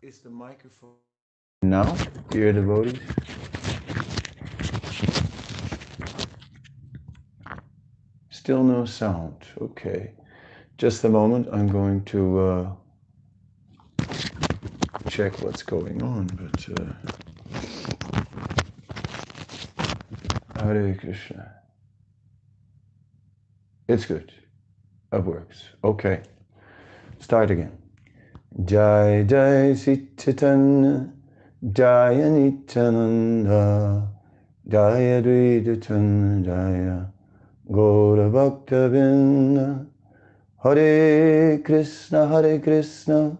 Is the microphone now, dear devotees? Still no sound. Okay. Just a moment. I'm going to uh, check what's going on. But uh, Hare Krishna. It's good. It works. Okay. Start again. Jai Jai Sitchitan Jaya Nityananda Jaya Dviditan Jaya Gaura Bhakta Vinda Hare Krishna Hare Krishna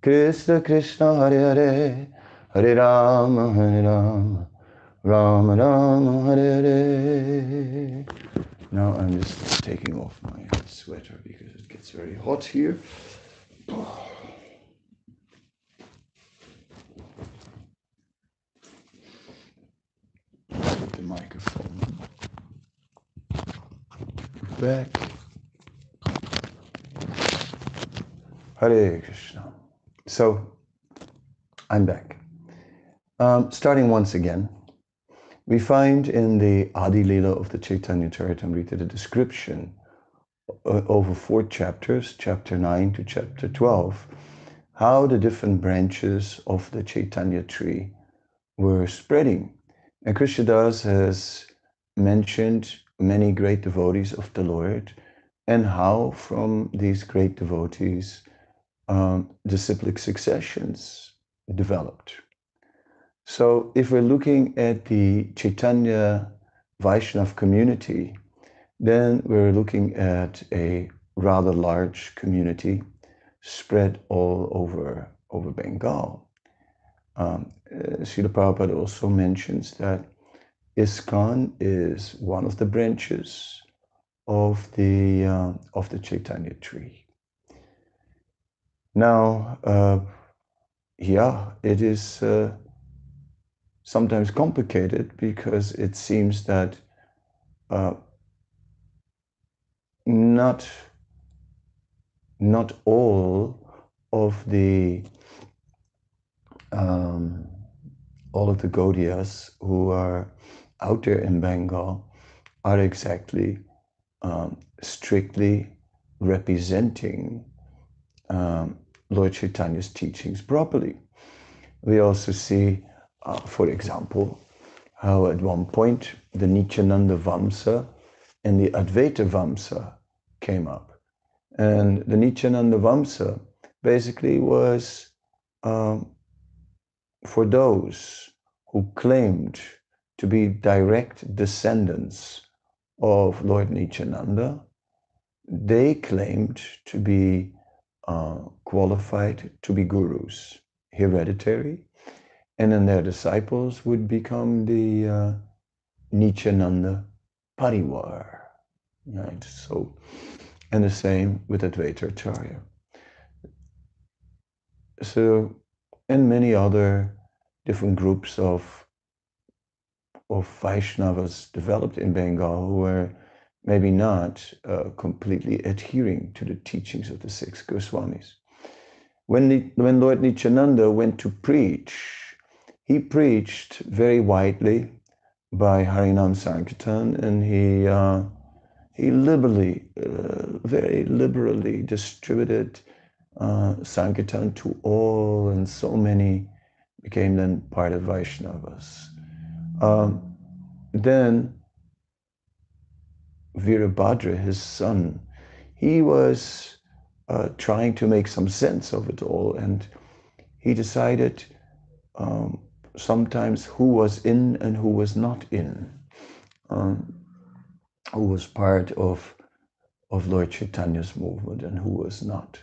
Krishna Krishna Hare Hare Hare Rama Hare Rama Rama Rama Hare Hare Now I'm just taking off my sweater because it gets very hot here. the microphone back. Hare Krishna. So I'm back. Um, starting once again, we find in the Adi Lila of the Chaitanya Charitamrita the description uh, over four chapters, chapter 9 to chapter 12, how the different branches of the Chaitanya tree were spreading and Krishnadas has mentioned many great devotees of the Lord and how from these great devotees um, disciplic successions developed. So if we're looking at the Chaitanya Vaishnav community, then we're looking at a rather large community spread all over, over Bengal. Um, uh, Srila Prabhupada also mentions that ISKCON is one of the branches of the uh, of the Chaitanya tree. Now, uh, yeah, it is uh, sometimes complicated because it seems that uh, not not all of the um, all of the Gaudiyas who are out there in Bengal are exactly um, strictly representing um, Lord Chaitanya's teachings properly. We also see, uh, for example, how at one point the Nityananda Vamsa and the Advaita Vamsa came up. And the Nityananda Vamsa basically was um, for those who claimed to be direct descendants of Lord Nityananda, they claimed to be uh, qualified to be gurus, hereditary, and then their disciples would become the uh, Nityananda Parivar. Right? So, and the same with Advaita Acharya. So and many other different groups of of Vaishnavas developed in Bengal who were maybe not uh, completely adhering to the teachings of the six Goswamis. When, the, when Lord Nityananda went to preach, he preached very widely by Harinam Sankirtan and he, uh, he liberally, uh, very liberally distributed uh, Sankirtan to all, and so many became then part of Vaishnavas. Um, then Virabhadra, his son, he was uh, trying to make some sense of it all, and he decided um, sometimes who was in and who was not in, um, who was part of of Lord Chaitanya's movement and who was not.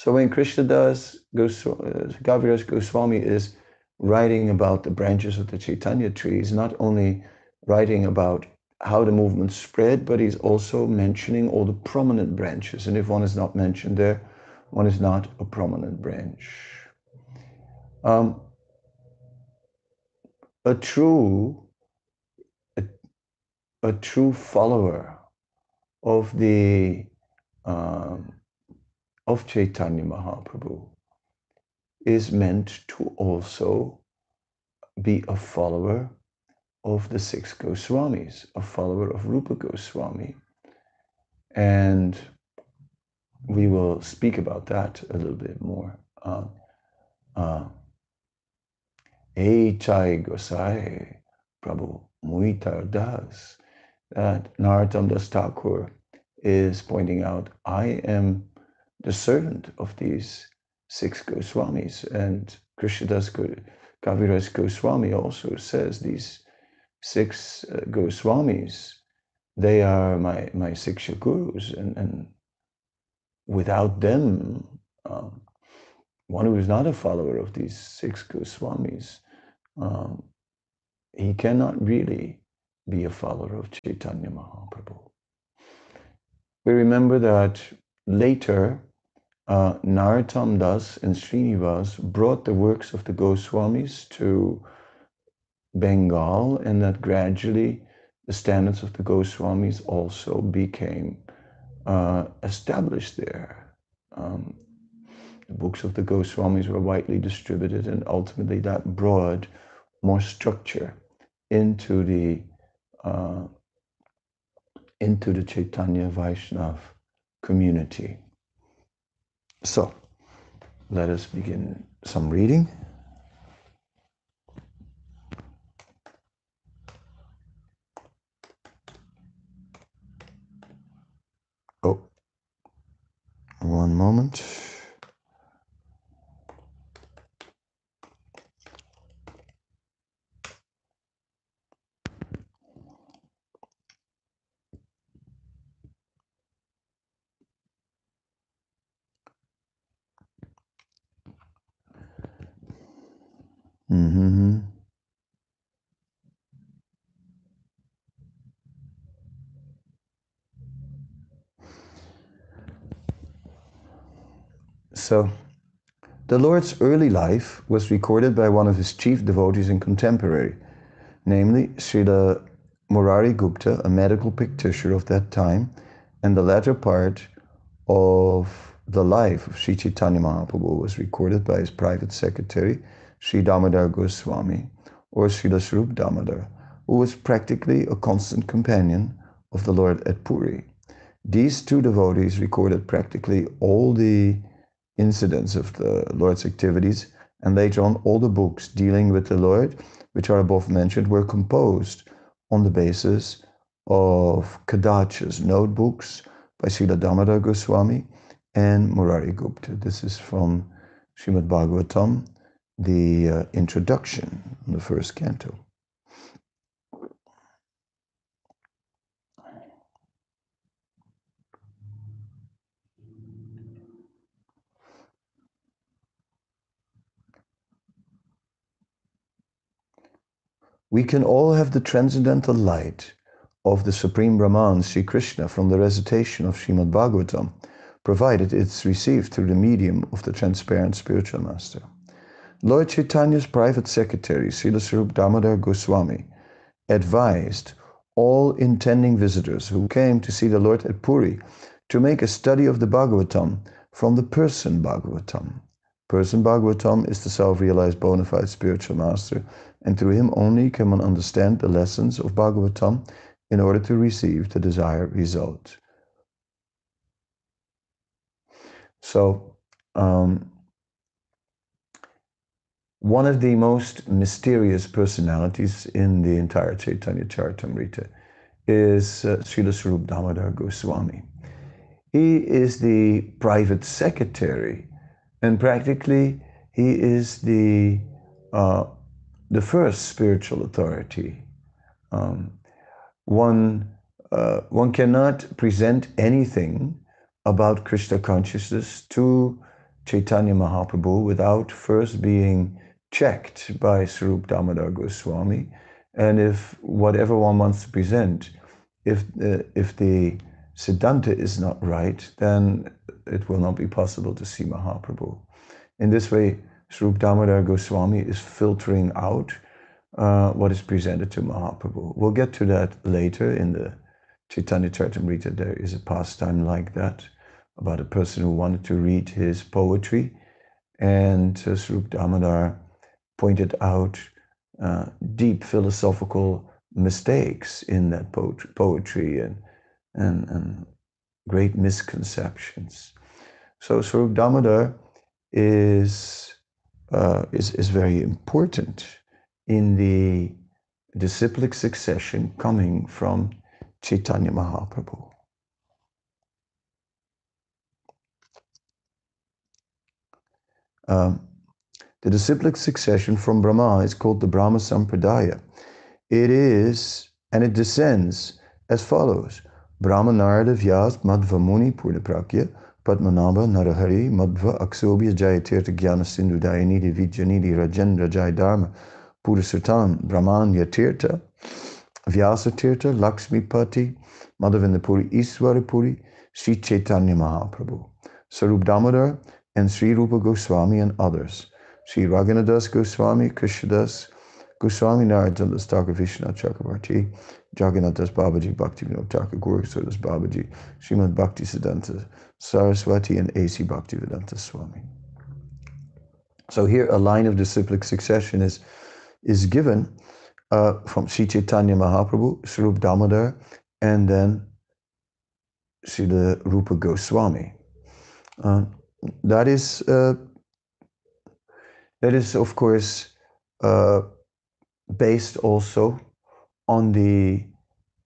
So when Krishnadas, Kaviraj Goswami is writing about the branches of the Chaitanya tree, he's not only writing about how the movement spread, but he's also mentioning all the prominent branches. And if one is not mentioned there, one is not a prominent branch. Um, a true, a, a, true follower of the um, of Chaitanya Mahaprabhu is meant to also be a follower of the six Goswamis, a follower of Rupa Goswami. And we will speak about that a little bit more. Uh, uh, Chai Gosai Prabhu Muitar Das, that Narottam Das Thakur is pointing out, I am the servant of these six Goswamis. And Krishnadas Kaviraj Goswami also says these six uh, Goswamis, they are my, my Siksha gurus. And, and without them, um, one who is not a follower of these six Goswamis, um, he cannot really be a follower of Chaitanya Mahaprabhu. We remember that later uh, Narottam Das and Srinivas brought the works of the Goswamis to Bengal, and that gradually the standards of the Goswamis also became uh, established there. Um, the books of the Goswamis were widely distributed, and ultimately that brought more structure into the uh, into the Chaitanya Vaishnav community. So, let us begin some reading. Oh, one moment. Mm-hmm. So, the Lord's early life was recorded by one of his chief devotees and contemporary, namely Srila Murari Gupta, a medical practitioner of that time, and the latter part of the life of Sri Chaitanya Mahaprabhu was recorded by his private secretary, Sri Damodar Goswami, or Srila Damodar, who was practically a constant companion of the Lord at Puri. These two devotees recorded practically all the incidents of the Lord's activities, and later on, all the books dealing with the Lord, which are above mentioned, were composed on the basis of Kadacha's notebooks by Srila Damodar Goswami and Murari Gupta. This is from Srimad Bhagavatam, the uh, introduction, the first canto. We can all have the transcendental light of the Supreme Brahman, Sri Krishna, from the recitation of Srimad Bhagavatam, provided it's received through the medium of the transparent spiritual master. Lord Chaitanya's private secretary, Srila Swarup Damodar Goswami, advised all intending visitors who came to see the Lord at Puri to make a study of the Bhagavatam from the person Bhagavatam. Person Bhagavatam is the self-realized bona fide spiritual master, and through him only can one understand the lessons of Bhagavatam in order to receive the desired result. So, um, one of the most mysterious personalities in the entire Chaitanya Charitamrita is uh, Srila Swarup Damodar Goswami. He is the private secretary, and practically he is the uh, the first spiritual authority. Um, one uh, one cannot present anything about Krishna consciousness to Chaitanya Mahaprabhu without first being checked by Swarup Damodar Goswami. And if whatever one wants to present, if, uh, if the Siddhanta is not right, then it will not be possible to see Mahaprabhu. In this way, Swarup Damodar Goswami is filtering out uh, what is presented to Mahaprabhu. We'll get to that later in the Chaitanya Charitamrita. There is a pastime like that about a person who wanted to read his poetry And uh, Swarup Damodar pointed out uh, deep philosophical mistakes in that poetry and, and, and great misconceptions. So Swarup Damodar is, uh, is, is very important in the disciplic succession coming from Chaitanya Mahaprabhu. Um, the disciplic succession from Brahma is called the Brahma Sampradaya. It is, and it descends as follows. Brahma Narada Vyas Madhva Muni Purnaprajna Padmanabha Narahari Madhva Aksobhya Jayatirtha Jnana Sindhu Dayanidhi Vijayanidhi Rajendra Jai Dharma Purusartan Brahmanya Tirtha Vyasa Tirtha Lakshmi Pati Madhavendra Puri Iswarapuri Sri Chaitanya Mahaprabhu Swarup Damodar and Sri Rupa Goswami and others. Sri Raghunatha Goswami, Krishnadas, Goswami Narottam Thakur Vishwanath Chakravarti, Jagannath Babaji, Bhakti Vinod Thakur, Gaurasadas Babaji, Srimad Bhakti Siddhanta Saraswati, and A.C. Bhaktivedanta Swami. So here a line of disciplic succession is, is given uh, from Sri Chaitanya Mahaprabhu, Swarup Damodar, and then Sri Rupa Goswami. Uh, that is uh, that is of course uh, based also on the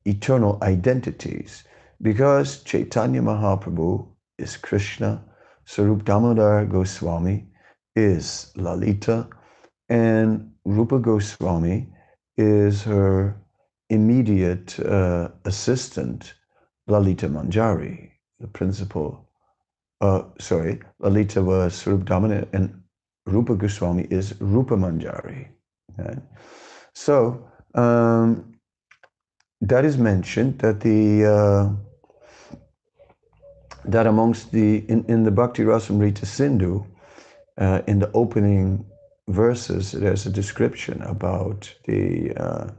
eternal identities. Because Chaitanya Mahaprabhu is Krishna, Swarup Damodar Goswami is Lalita, and Rupa Goswami is her immediate uh, assistant, Lalita Manjari, the principal uh, sorry, Lalita was Swarup Damodar and Rupa Goswami is Rupa Manjari. Okay? So um, that is mentioned that the uh, that amongst the in, in the Bhakti Rasamrita Sindhu, uh, in the opening verses, there's a description about the uh,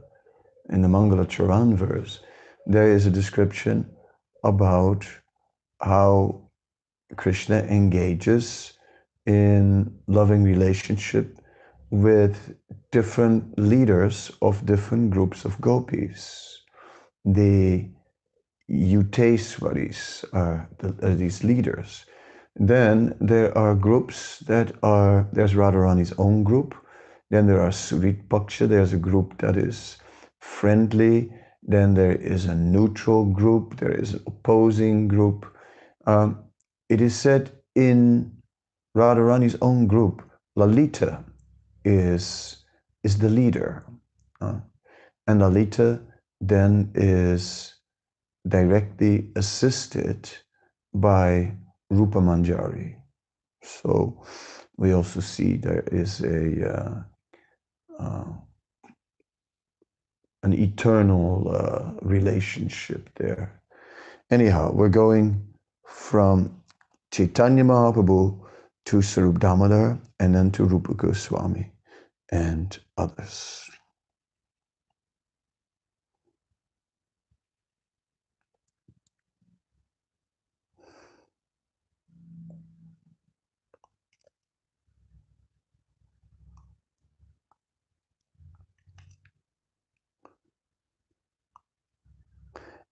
in the Mangala Charan verse, there is a description about how Krishna engages in loving relationship with different leaders of different groups of gopis. The Yuteswaris are, the, are these leaders. Then there are groups that are, there's Radharani's own group. Then there are Surit Paksha, there's a group that is friendly. Then there is a neutral group, there is an opposing group. Um, it is said in Radharani's own group, Lalita is, is the leader. Uh, and Lalita then is directly assisted by Rupa Manjari. So we also see there is a uh, uh, an eternal uh, relationship there. Anyhow, we're going from Chaitanya Mahaprabhu to Swarup Damodar and then to Rupa Goswami and others.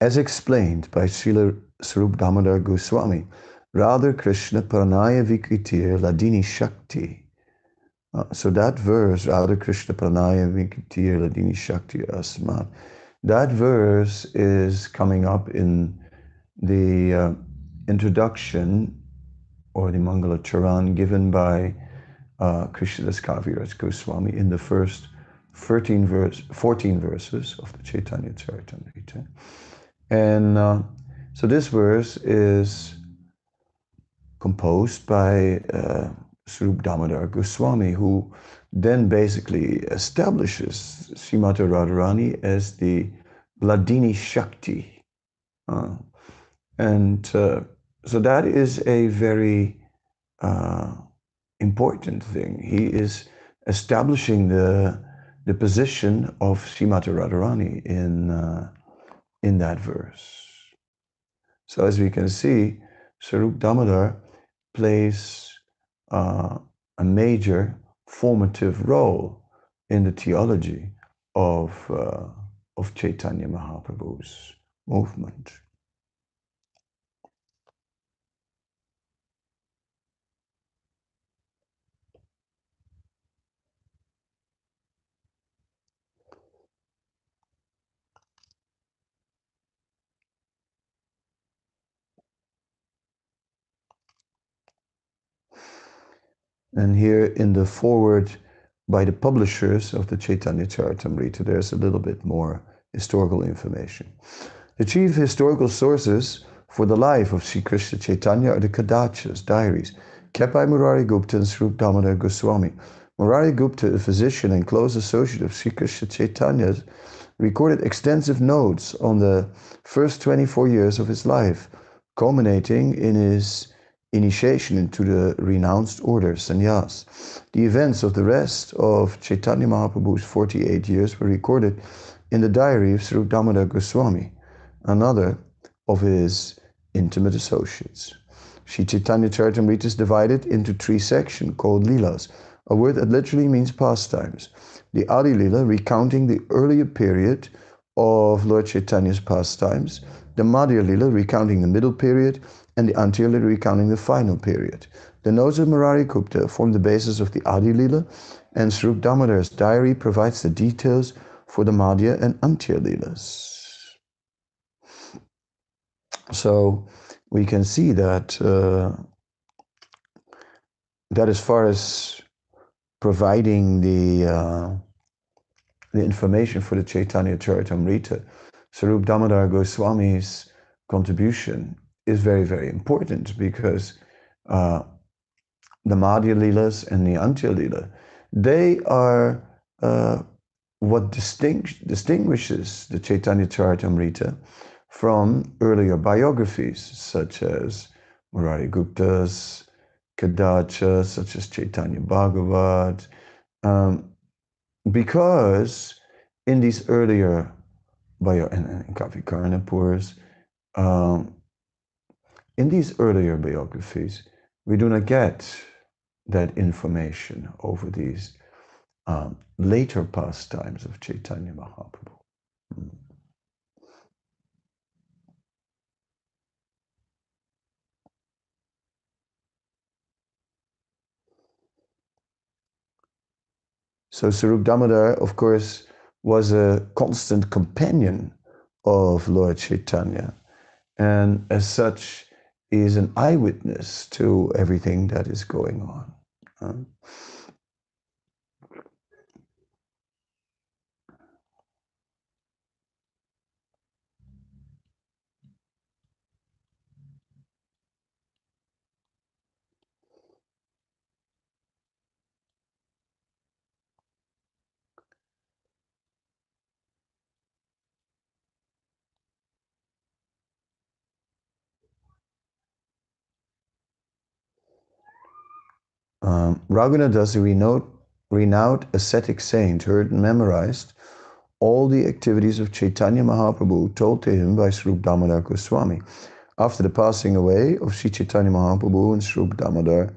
As explained by Srila Swarup Damodar Goswami, Radha Krishna Pranaya Vikritir Ladini Shakti. Uh, so that verse, Radha Krishna Pranaya Vikritir Ladini Shakti Asmat, that verse is coming up in the uh, introduction or the Mangala Charan given by uh, Krishnadas Kaviraj Goswami in the first 13 verse, 14 verses of the Chaitanya Charitamrita. And uh, so this verse is composed by uh, Swarup Damodar Goswami, who then basically establishes Srimati Radharani as the Hladini Shakti. Uh, and uh, so that is a very uh, important thing. He is establishing the, the position of Srimati Radharani in, uh, in that verse. So as we can see, Swarup Damodar plays uh, a major formative role in the theology of, uh, of Chaitanya Mahaprabhu's movement. And here in the forward by the publishers of the Chaitanya Charitamrita, there's a little bit more historical information. The chief historical sources for the life of Sri Krishna Chaitanya are the Kadachas, diaries, kept by Murari Gupta and Damodar Goswami. Murari Gupta, a physician and close associate of Sri Krishna Chaitanya, recorded extensive notes on the first 24 years of his life, culminating in his initiation into the renounced order, sannyas. The events of the rest of Chaitanya Mahaprabhu's 48 years were recorded in the diary of Sri Damodar Goswami, another of his intimate associates. Sri Chaitanya Charitamrita is divided into three sections called Leelas, a word that literally means pastimes. The Adi Leela, recounting the earlier period of Lord Chaitanya's pastimes, the Madhya Leela, recounting the middle period, and the Lila recounting the final period. The notes of Murari Gupta form the basis of the Adi Lila, and Swarup Damodar's diary provides the details for the Madhya and Antya. So we can see that uh, that as far as providing the uh, the information for the Chaitanya Charitamrita, Swarup Damodar Goswami's contribution is very, very important because uh, the Madhya Leelas and the Antya Leela, they are uh, what distinguish, distinguishes the Chaitanya Charitamrita from earlier biographies such as Murari Gupta's, Kadacha, such as Chaitanya Bhagavat, um, because in these earlier bio and, and Kavi um, in these earlier biographies, we do not get that information over these um, later pastimes of Chaitanya Mahaprabhu. So Swarup Damodar, of course, was a constant companion of Lord Chaitanya. And as such, is an eyewitness to everything that is going on. Um, Raghunadas, a renowned, ascetic saint, heard and memorized all the activities of Chaitanya Mahaprabhu told to him by Swarup Damodar Goswami. After the passing away of Sri Chaitanya Mahaprabhu and Swarup Damodar,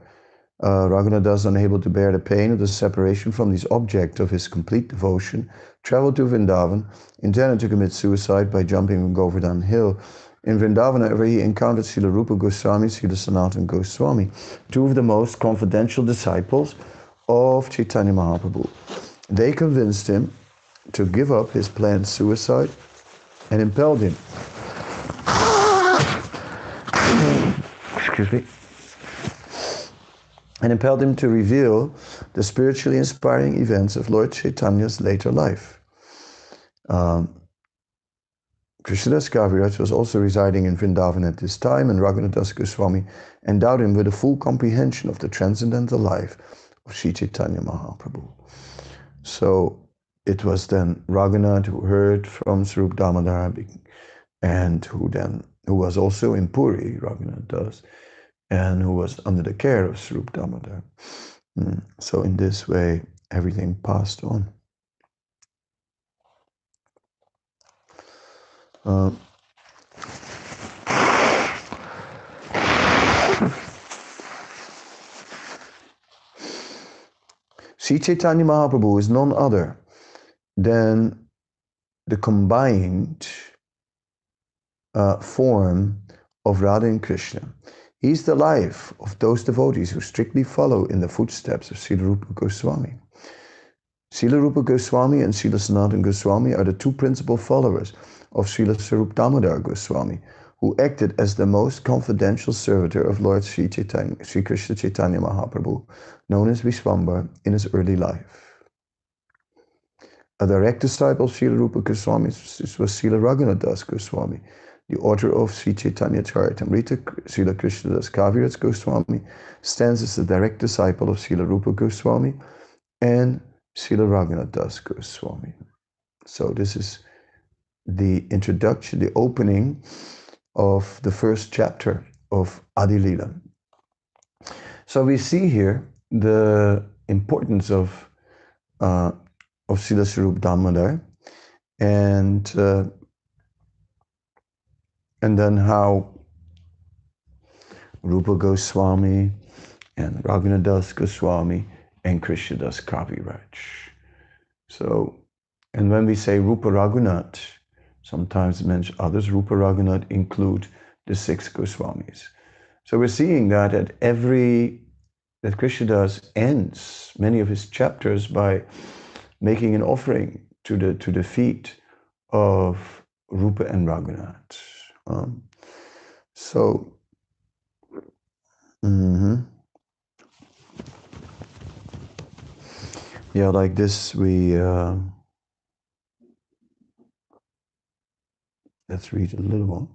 uh, Raghunadas, unable to bear the pain of the separation from this object of his complete devotion, traveled to Vrindavan, intended to commit suicide by jumping from Govardhan Hill. In Vrindavan, where he encountered Srila Rupa Goswami, Srila Sanatan Goswami, two of the most confidential disciples of Chaitanya Mahaprabhu. They convinced him to give up his planned suicide and impelled him. Excuse me. And impelled him to reveal the spiritually inspiring events of Lord Chaitanya's later life. Um, Krishnadas Kaviraj was also residing in Vrindavan at this time, and Raghunadas Goswami endowed him with a full comprehension of the transcendental life of Sri Chaitanya Mahaprabhu. So it was then Raghunath who heard from Swarup Damodar and who then who was also in Puri, Raghunath Das, and who was under the care of Swarup Damodar. Mm. So in this way, everything passed on. Uh, Sri Chaitanya Mahaprabhu is none other than the combined uh, form of Radha and Krishna. He's the life of those devotees who strictly follow in the footsteps of Srila Rupa Goswami. Srila Rupa Goswami and Srila Sanatana Goswami are the two principal followers of Srila Swarup Damodar Goswami, who acted as the most confidential servitor of Lord Sri, Chaitanya, Sri Krishna Chaitanya Mahaprabhu, known as Vishwambar, in his early life. A direct disciple of Srila Rupa Goswami was Srila Raghunath Das Goswami, the author of Sri Chaitanya Charitamrita, Srila Krishnadas Kaviraj Goswami, stands as the direct disciple of Srila Rupa Goswami and Srila Raghunath Das Goswami. So this is the introduction, the opening of the first chapter of Adi Lila. So we see here the importance of uh, of Srila Swarup Damodar and uh, and then how Rupa Goswami and Raghunadas Goswami and Krishnadas Kaviraj. So, and when we say Rupa Raghunath, sometimes mention others, Rupa Raghunath include the six Goswamis. So we're seeing that at every, that Krishnadas ends many of his chapters by making an offering to the, to the feet of Rupa and Raghunath. Um, so, mm-hmm. yeah, like this, we uh, let's read a little one.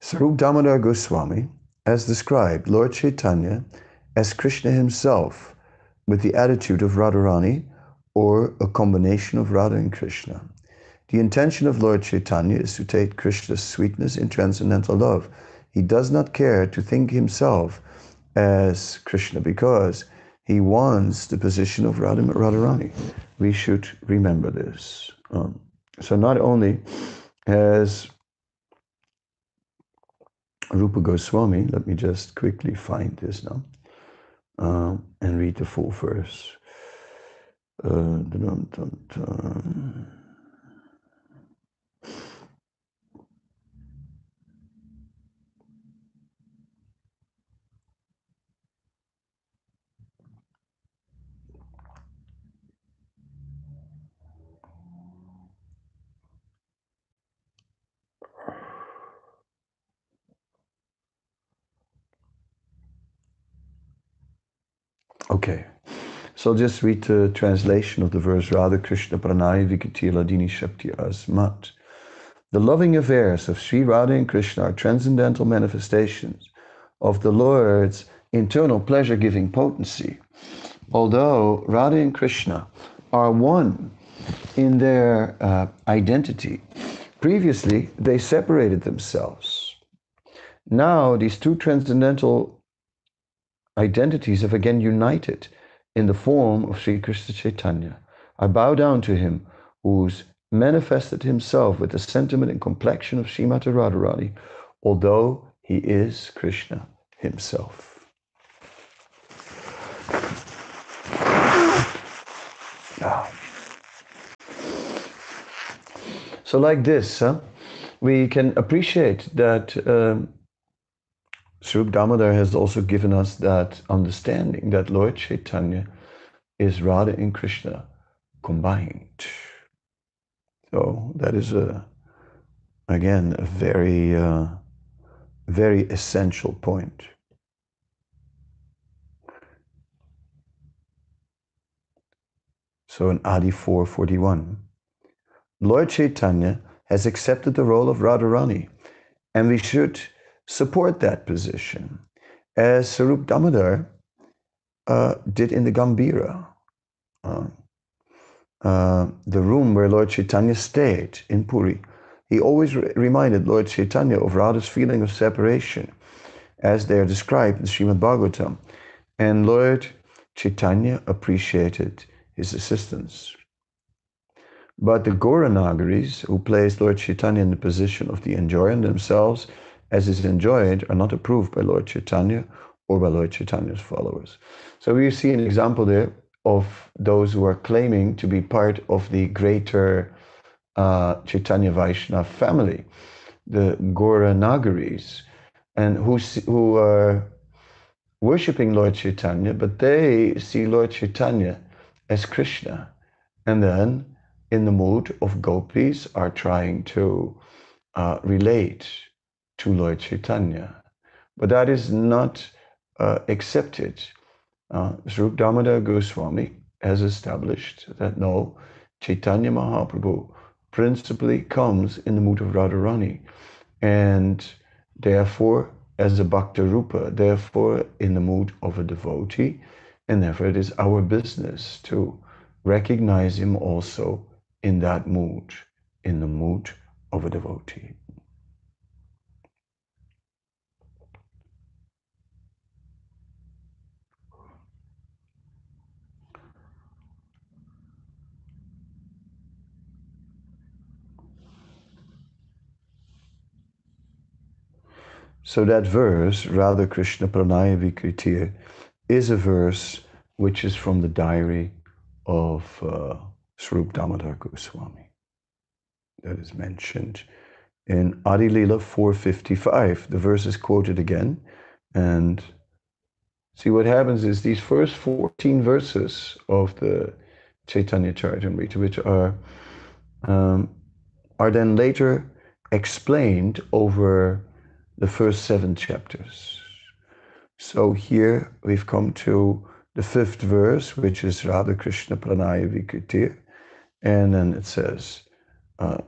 Swarup Damodar Goswami, as described, Lord Chaitanya, as Krishna himself, with the attitude of Radharani or a combination of Radha and Krishna. The intention of Lord Chaitanya is to take Krishna's sweetness in transcendental love. He does not care to think himself as Krishna because he wants the position of Radha, Radharani. We should remember this. Um, so not only has Rupa Goswami, let me just quickly find this now uh, and read the full verse. Uh, dun, dun, dun. Okay, so just read the translation of the verse Radha Krishna Pranay Vikati Ladini Shakti Asmat. The loving affairs of Sri Radha and Krishna are transcendental manifestations of the Lord's internal pleasure giving potency. Although Radha and Krishna are one in their uh, identity, previously they separated themselves. Now, these two transcendental identities have again united in the form of Sri Krishna Chaitanya. I bow down to him who's manifested himself with the sentiment and complexion of Srimati Radharani, although he is Krishna himself. So, like this, huh, we can appreciate that um, Swarup Damodar has also given us that understanding that Lord Chaitanya is Radha and Krishna combined. So that is a, again, a very, uh, very essential point. So in Adi 441, Lord Chaitanya has accepted the role of Radharani, and we should support that position, as Swarup Damodar uh, did in the Gambira, uh, uh, the room where Lord Chaitanya stayed in Puri. He always re- reminded Lord Chaitanya of Radha's feeling of separation, as they are described in the Srimad Bhagavatam. And Lord Chaitanya appreciated his assistance. But the Gauranagaris, who placed Lord Chaitanya in the position of the enjoyer themselves, as is enjoyed are not approved by Lord Chaitanya or by Lord Chaitanya's followers. So we see an example there of those who are claiming to be part of the greater uh, Chaitanya Vaishnava family, the Gora Nagaris, and who, who are worshipping Lord Chaitanya, but they see Lord Chaitanya as Krishna. And then, in the mood of gopis, are trying to uh, relate to Lord Chaitanya. But that is not uh, accepted. Uh, Swarup Damodar Goswami has established that no, Chaitanya Mahaprabhu principally comes in the mood of Radharani. And therefore, as a Bhakta Rupa, therefore in the mood of a devotee, and therefore it is our business to recognize him also in that mood, in the mood of a devotee. So that verse, Radha Krishna Pranaya Vikritir, is a verse which is from the diary of uh, Swarup Damodar Goswami. That is mentioned in Adi Lila 455. The verse is quoted again. And see what happens is these first 14 verses of the Chaitanya Charitamrita, which are, um, are then later explained over the first seven chapters. So here we've come to the fifth verse, which is Radha Krishna Pranaya. And then it says, uh,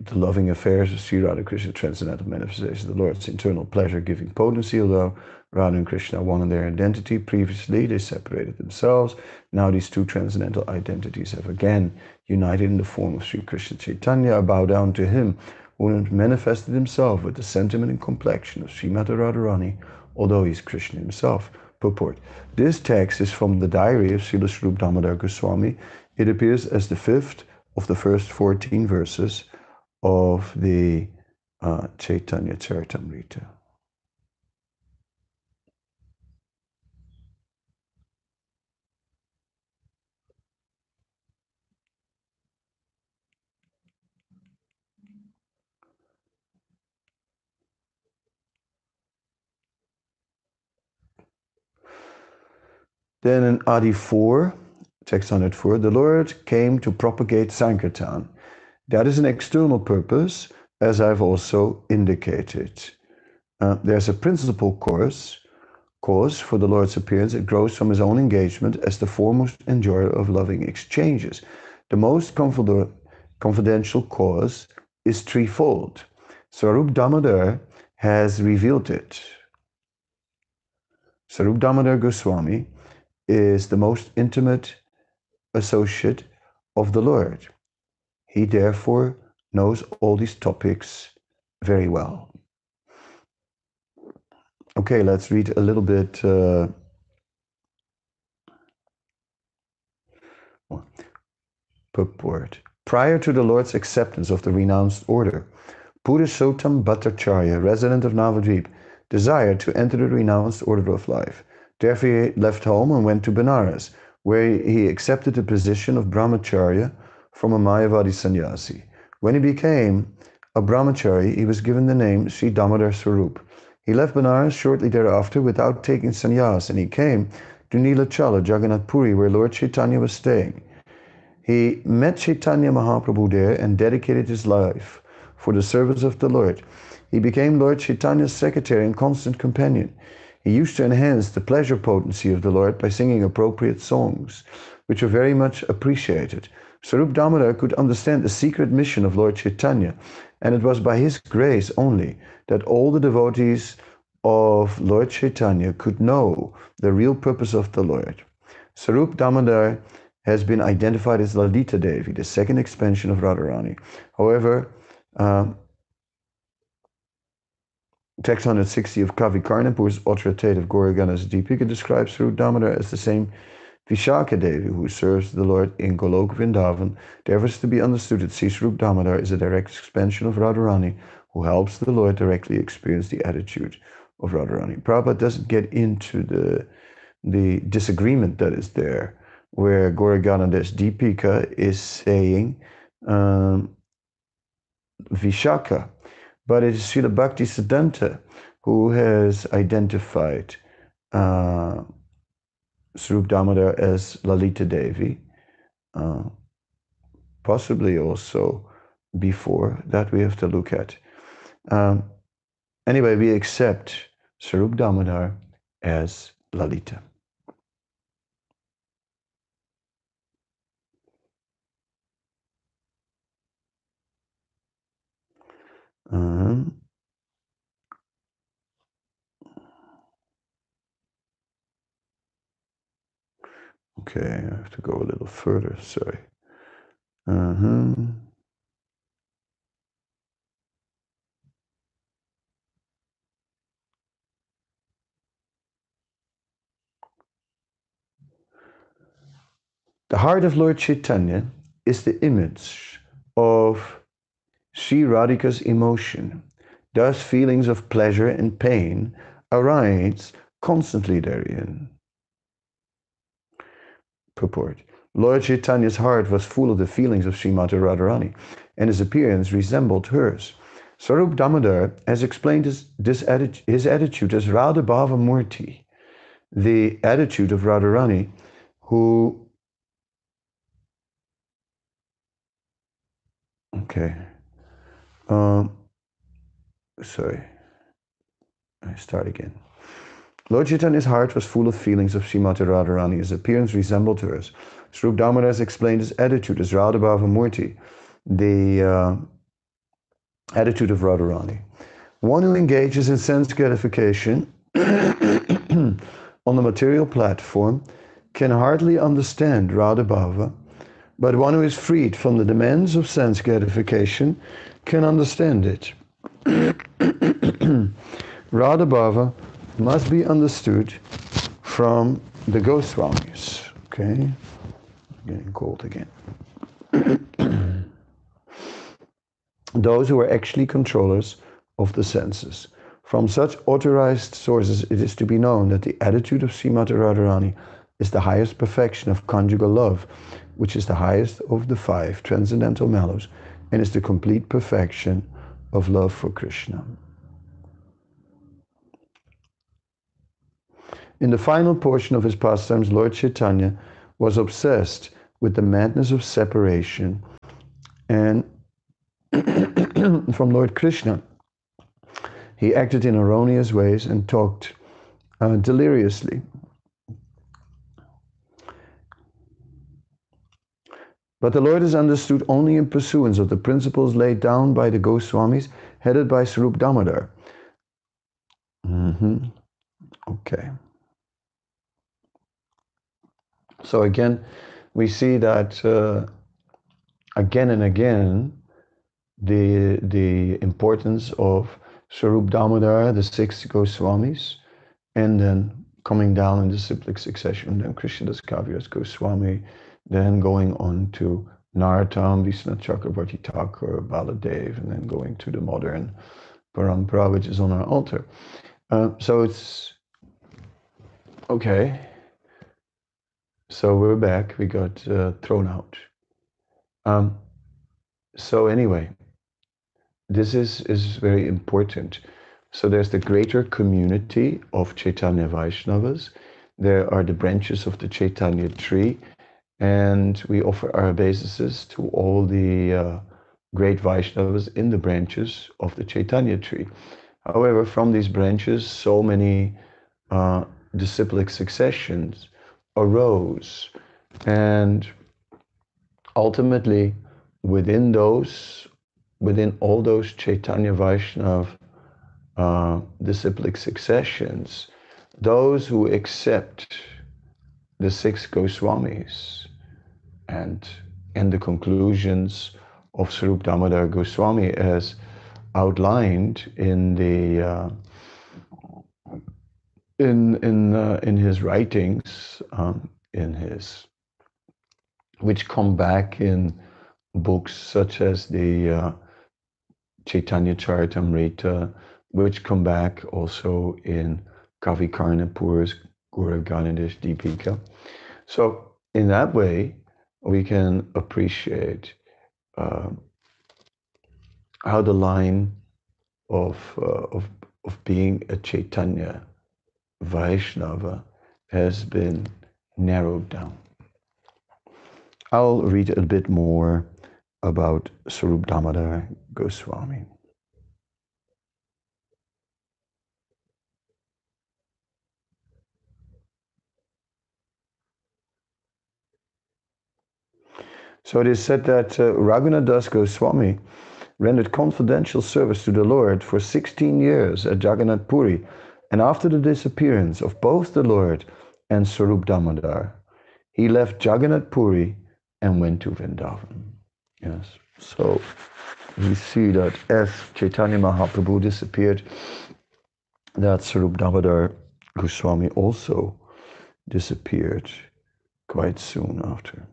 the loving affairs of Sri Radha Krishna transcendental manifestation of the Lord's internal pleasure giving potency, although Radha and Krishna are one in their identity. Previously, they separated themselves. Now, these two transcendental identities have again united in the form of Sri Krishna Chaitanya. I bow down to him who manifested himself with the sentiment and complexion of Srimati Radharani, although he is Krishna himself. Purport. This text is from the diary of Srila Swarup Damodar Goswami. It appears as the fifth of the first 14 verses of the uh, Chaitanya Charitamrita. Then in Adi 4, text 104, the Lord came to propagate Sankirtan. That is an external purpose, as I've also indicated. Uh, there's a principal course, cause for the Lord's appearance. It grows from his own engagement as the foremost enjoyer of loving exchanges. The most confidential cause is threefold. Swarup Damodar has revealed it. Swarup Damodar Goswami is the most intimate associate of the Lord. He therefore knows all these topics very well. Okay, let's read a little bit. Uh, purport. Prior to the Lord's acceptance of the renounced order, Purushottam Bhattacharya, resident of Navadvip, desired to enter the renounced order of life. Therefore, left home and went to Benares, where he accepted the position of brahmacharya from a Mayavadi sannyasi. When he became a brahmachari, he was given the name Sri Damodar Swarup. He left Benares shortly thereafter without taking sannyas, and he came to Nilachala, Jagannath Puri, where Lord Chaitanya was staying. He met Chaitanya Mahaprabhu there and dedicated his life for the service of the Lord. He became Lord Chaitanya's secretary and constant companion. He used to enhance the pleasure potency of the Lord by singing appropriate songs, which were very much appreciated. Swarup Damodar could understand the secret mission of Lord Chaitanya, and it was by his grace only that all the devotees of Lord Chaitanya could know the real purpose of the Lord. Swarup Damodar has been identified as Lalita Devi, the second expansion of Radharani. However, um, Text 160 of Kavi Karnapur's authoritative Gauraganas Deepika describes Damodar as the same Vishaka Devi who serves the Lord in Golok Vrindavan. Therefore to be understood that Sri Damodar is a direct expansion of Radharani who helps the Lord directly experience the attitude of Radharani. Prabhupada doesn't get into the, the disagreement that is there, where Gauraganades Deepika is saying um, Vishaka, but it is Srila Bhakti Siddhanta who has identified uh, Swarup Damodar as Lalita Devi, uh, possibly also before that we have to look at. Um, anyway, we accept Swarup Damodar as Lalita. Um, okay, I have to go a little further, sorry. Uh-huh. The heart of Lord Chaitanya is the image of Sri Radhika's emotion. Thus, feelings of pleasure and pain arise constantly therein. Purport. Lord Chaitanya's heart was full of the feelings of Srimati Radharani, and his appearance resembled hers. Swarup Damodar has explained his, atti- his attitude as Radha Bhava Murti, the attitude of Radharani, who Okay. Um, sorry. I start again. Lord Chaitanya's heart was full of feelings of Srimati Radharani. His appearance resembled hers. Swarup Damodar explained his attitude as Radhabhava Murti, the uh, attitude of Radharani. One who engages in sense gratification on the material platform can hardly understand Radhabhava but one who is freed from the demands of sense gratification can understand it. Radhabhava must be understood from the Goswamis. Okay? Getting cold again. Those who are actually controllers of the senses. From such authorized sources, it is to be known that the attitude of Srimati Radharani is the highest perfection of conjugal love which is the highest of the five transcendental mellows and is the complete perfection of love for Krishna. In the final portion of his pastimes, Lord Chaitanya was obsessed with the madness of separation and from Lord Krishna. He acted in erroneous ways and talked uh, deliriously. But the Lord is understood only in pursuance of the principles laid down by the Goswamis, headed by Swarup Damodar. Mm-hmm. Okay. So again, we see that uh, again and again the the importance of Swarup Damodar, the six Goswamis, and then coming down in the cyclic succession, then Krishnadas Kaviraj Goswami, then going on to Narottam, Vishnu Chakravarti Thakur, Baladev, and then going to the modern Parampara, which is on our altar. Uh, so it's okay. So we're back. We got uh, thrown out. Um, so anyway, this is is very important. So there's the greater community of Chaitanya Vaishnavas. There are the branches of the Chaitanya tree and we offer our obeisances to all the uh, great Vaishnavas in the branches of the Chaitanya tree. However, from these branches, so many uh, disciplic successions arose, and ultimately, within those, within all those Chaitanya Vaishnav uh, disciplic successions, those who accept the six Goswamis. And in the conclusions of Swarup Damodar Goswami as outlined in the uh, in in uh, in his writings um, in his which come back in books such as the uh, Chaitanya Charitamrita, which come back also in Kavi Gaurav Ganadish Deepika. So in that way, we can appreciate uh, how the line of, uh, of, of being a Chaitanya Vaishnava has been narrowed down. I'll read a bit more about Swarup Damodar Goswami. So it is said that uh, Raghunath Das Goswami rendered confidential service to the Lord for 16 years at Jagannath Puri, and after the disappearance of both the Lord and Swarup Damodar, he left Jagannath Puri and went to Vrindavan. Yes, so we see that as Chaitanya Mahaprabhu disappeared, that Swarup Damodar Goswami also disappeared quite soon after.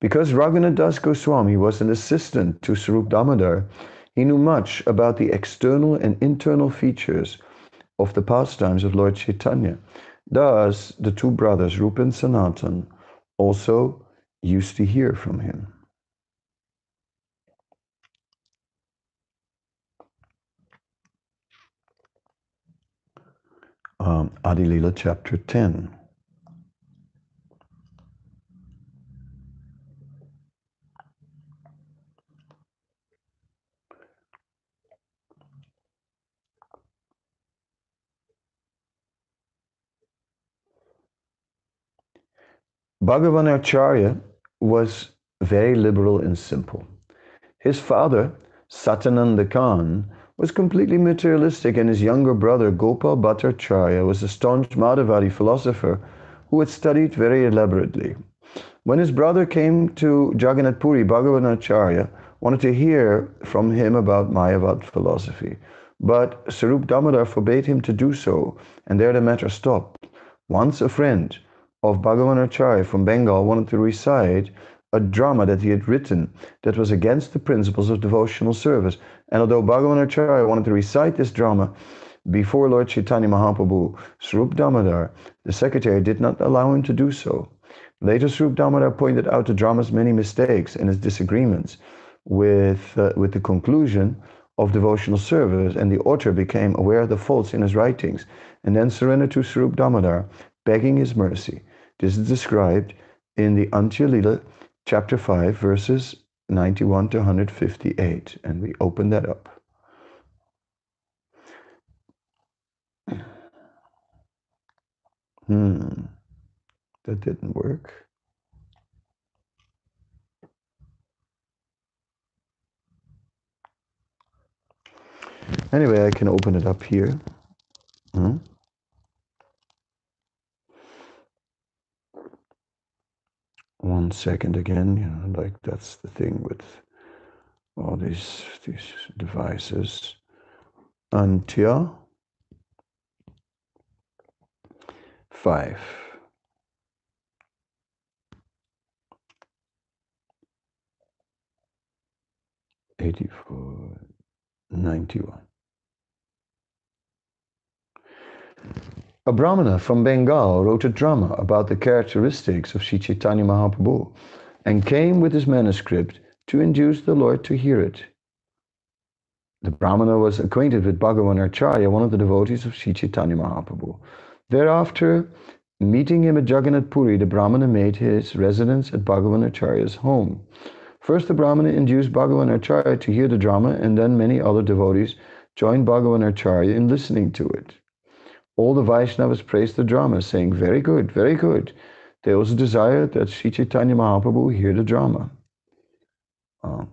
Because Raghunath Das Goswami was an assistant to Swarup Damodar, he knew much about the external and internal features of the pastimes of Lord Chaitanya. Thus, the two brothers, Rupa and Sanatan, also used to hear from him. Um, Adilila chapter 10. Bhagavan Acharya was very liberal and simple. His father, Satananda Khan, was completely materialistic, and his younger brother, Gopal Bhattacharya, was a staunch Mayavadi philosopher who had studied very elaborately. When his brother came to Jagannath Puri, Bhagavan Acharya wanted to hear from him about Mayavad philosophy. But Swarup Damodar forbade him to do so, and there the matter stopped. Once a friend, of Bhagavan Acharya from Bengal wanted to recite a drama that he had written that was against the principles of devotional service. And although Bhagavan Acharya wanted to recite this drama before Lord Chaitanya Mahaprabhu, Swarup Damodar, the secretary, did not allow him to do so. Later, Swarup Damodar pointed out the drama's many mistakes and his disagreements with, uh, with the conclusion of devotional service, and the author became aware of the faults in his writings and then surrendered to Swarup Damodar, begging his mercy. This is described in the Antya chapter 5, verses 91 to 158. And we open that up. Hmm, that didn't work. Anyway, I can open it up here. Hmm? One second again, you know, like that's the thing with all these these devices. Antya five. Eighty-four, ninety-one. A Brahmana from Bengal wrote a drama about the characteristics of Sri Chaitanya Mahaprabhu and came with his manuscript to induce the Lord to hear it. The Brahmana was acquainted with Bhagavan Acharya, one of the devotees of Sri Chaitanya Mahaprabhu. Thereafter, meeting him at Jagannath Puri, the Brahmana made his residence at Bhagavan Acharya's home. First, the Brahmana induced Bhagavan Acharya to hear the drama, and then many other devotees joined Bhagavan Acharya in listening to it all the Vaishnavas praised the drama, saying, Very good, very good. There was a desire that Sri Chaitanya Mahaprabhu hear the drama. Uh,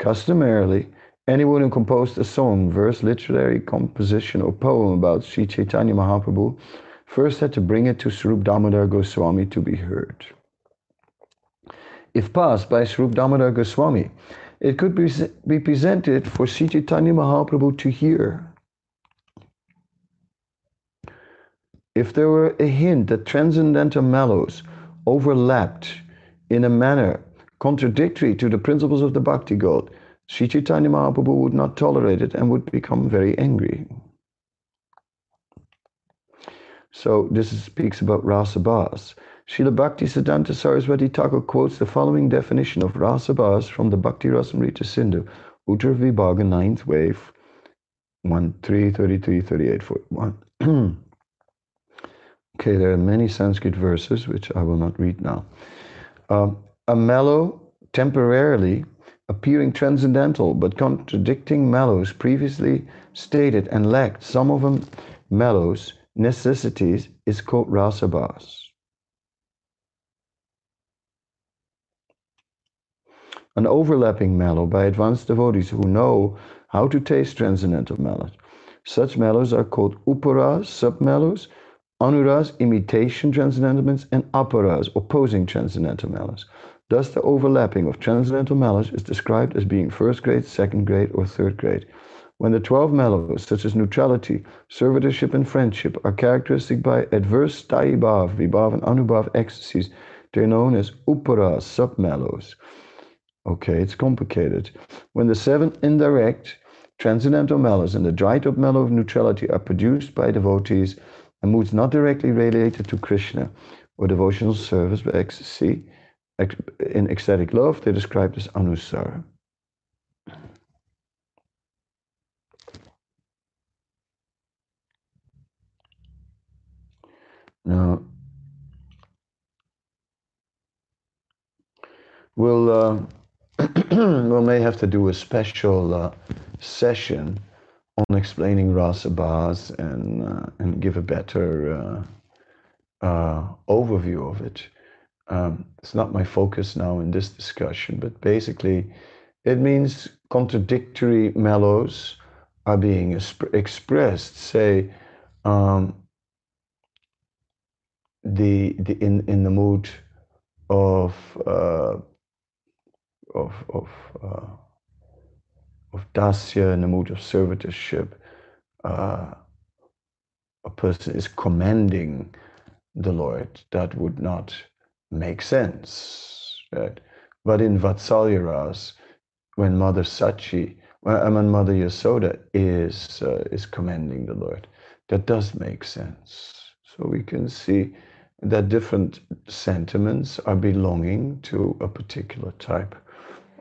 customarily, anyone who composed a song, verse, literary composition, or poem about Sri Chaitanya Mahaprabhu first had to bring it to Swarup Damodar Goswami to be heard. If passed by Swarup Damodar Goswami, it could be, be presented for Sri Chaitanya Mahaprabhu to hear. If there were a hint that transcendental mellows overlapped in a manner contradictory to the principles of the Bhakti God, Sri Chaitanya Mahaprabhu would not tolerate it and would become very angry. So this speaks about Rasabhas. Srila Bhakti Siddhanta Saraswati Thakur quotes the following definition of Rasabhas from the Bhakti Rasamrita Sindhu, Uttar Vibhaga, 9th wave, 1, 3, 33, 38, 41. okay, there are many Sanskrit verses which I will not read now. Um, a mellow, temporarily appearing transcendental but contradicting mellows previously stated and lacked some of them mellows necessities is called rasabhas. An overlapping mellow by advanced devotees who know how to taste transcendental mellows. Such mellows are called uparas, submellows, anuras, imitation transcendental mellows, and aparas, opposing transcendental mellows. Thus, the overlapping of transcendental mellows is described as being first grade, second grade, or third grade. When the 12 mellows, such as neutrality, servitorship, and friendship, are characteristic by adverse sthayi bhav, vibhav, and anubhav ecstasies, they're known as uparas, submellows. Okay, it's complicated. When the seven indirect transcendental mellows and the dried up mellow of neutrality are produced by devotees and moods not directly related to Krishna or devotional service but ecstasy, in ecstatic love, they're described as anusara. Now, we'll uh, we may have to do a special uh, session on explaining rasabhas and uh, and give a better uh, uh, overview of it. Um, it's not my focus now in this discussion, but basically, it means contradictory mellows are being exp- expressed. Say, um, the the in in the mood of uh, of of uh, of dasya in the mood of servitorship, uh, a person is commending the Lord. That would not make sense, right? But in Vatsalya when Mother Sachi, when Mother Yasoda is uh, is commending the Lord, that does make sense. So we can see that different sentiments are belonging to a particular type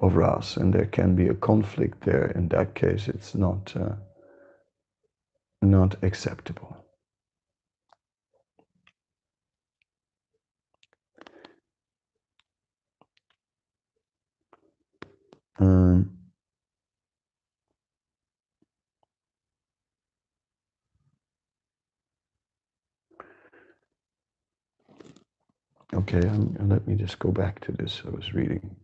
of ras, and there can be a conflict there. In that case, it's not uh, not acceptable. Um, Okay, um, let me just go back to this I was reading.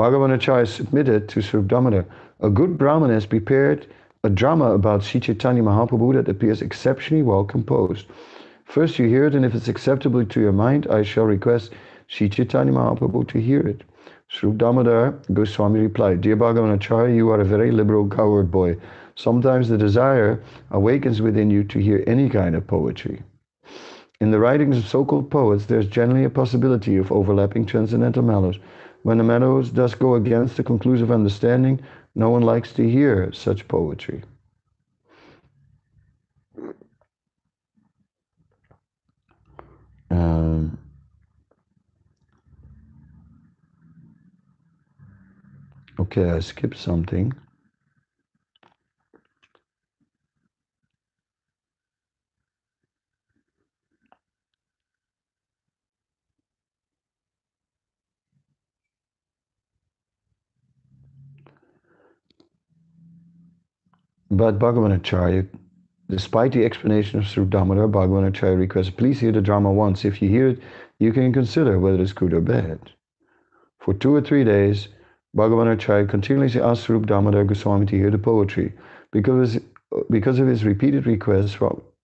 Bhagavanacharya submitted to Swarup a good Brahman has prepared a drama about Sri Chaitanya Mahaprabhu that appears exceptionally well composed. First you hear it, and if it's acceptable to your mind, I shall request Sri Chaitanya Mahaprabhu to hear it. Damodar Goswami replied, Dear Bhagavanacharya, you are a very liberal coward boy. Sometimes the desire awakens within you to hear any kind of poetry. In the writings of so-called poets, there's generally a possibility of overlapping transcendental mellows. When the mellows thus go against the conclusive understanding, no one likes to hear such poetry. Um, okay, I skipped something. But Bhagavanacharya, despite the explanation of Sri Damodar, Bhagavanacharya requests, please hear the drama once. If you hear it, you can consider whether it's good or bad. For two or three days, Bhagavanacharya continuously asked Swarup Damodar Goswami to hear the poetry. Because, because of his repeated requests,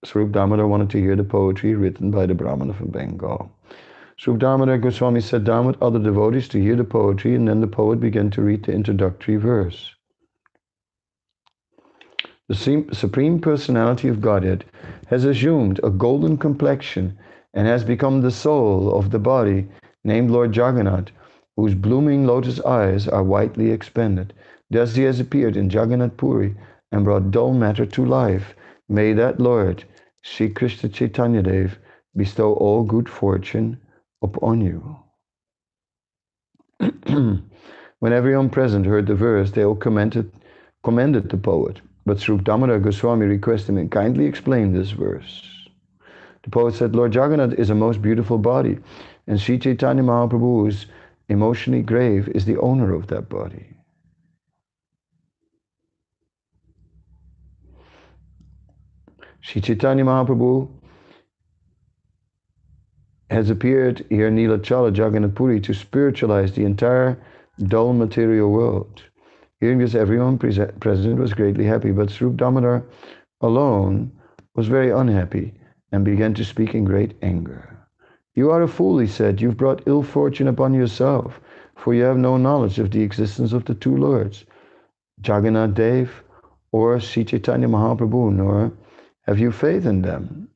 Swarup Damodar wanted to hear the poetry written by the Brahmana of Bengal. Swarup Damodar Goswami sat down with other devotees to hear the poetry, and then the poet began to read the introductory verse. The Supreme Personality of Godhead has assumed a golden complexion and has become the soul of the body named Lord Jagannath, whose blooming lotus eyes are widely expanded. Thus he has appeared in Jagannath Puri and brought dull matter to life. May that Lord, Sri Krishna Chaitanya Dev, bestow all good fortune upon you. when everyone present heard the verse, they all commented, commended the poet. But Swarup Damodar Goswami requested him kindly explain this verse. The poet said, Lord Jagannath is a most beautiful body, and Sri Chaitanya Mahaprabhu, who is emotionally grave, is the owner of that body. Sri Chaitanya Mahaprabhu has appeared here in Nilachala Jagannath Puri to spiritualize the entire dull material world. Hearing this, everyone present was greatly happy, but Swarup Damodar alone was very unhappy and began to speak in great anger. You are a fool, he said. You've brought ill fortune upon yourself, for you have no knowledge of the existence of the two lords, Jagannath Dev or Sri Chaitanya Mahaprabhu, nor have you faith in them.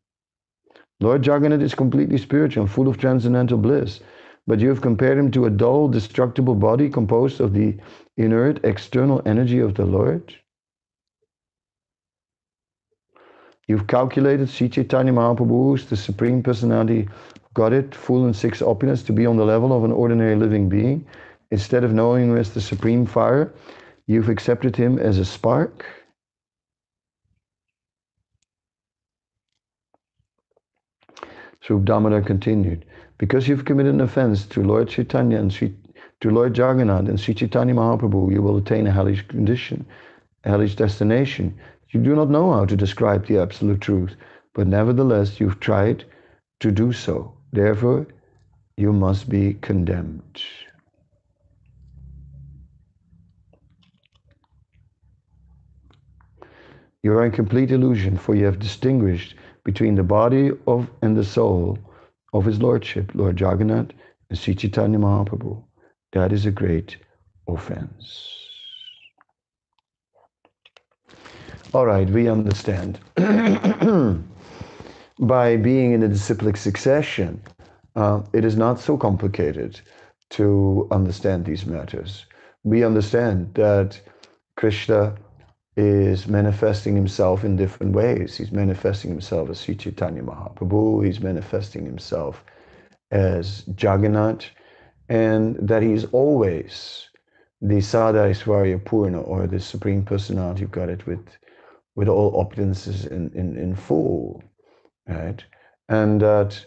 Lord Jagannath is completely spiritual full of transcendental bliss, but you have compared him to a dull, destructible body composed of the inert external energy of the Lord? You've calculated Sri Chaitanya Mahaprabhu, the Supreme Personality of Godhead, full in six opulence, to be on the level of an ordinary living being. Instead of knowing him as the Supreme Fire, you've accepted him as a spark. Swarup Damodar continued, because you've committed an offense to Lord Chaitanya and Sri to Lord Jagannath and Sri Chaitanya Mahaprabhu, you will attain a hellish condition, a hellish destination. You do not know how to describe the absolute truth, but nevertheless you've tried to do so. Therefore, you must be condemned. You are in complete illusion, for you have distinguished between the body of and the soul of His Lordship, Lord Jagannath and Sri Chaitanya Mahaprabhu. That is a great offense. All right, we understand. By being in a disciplic succession, uh, it is not so complicated to understand these matters. We understand that Krishna is manifesting himself in different ways. He's manifesting himself as Sri Chaitanya Mahaprabhu, he's manifesting himself as Jagannath, and that he's always the Sadaishwarya Purna, or the Supreme Personality of Godhead with, with all opulences in, in, in full, right? And that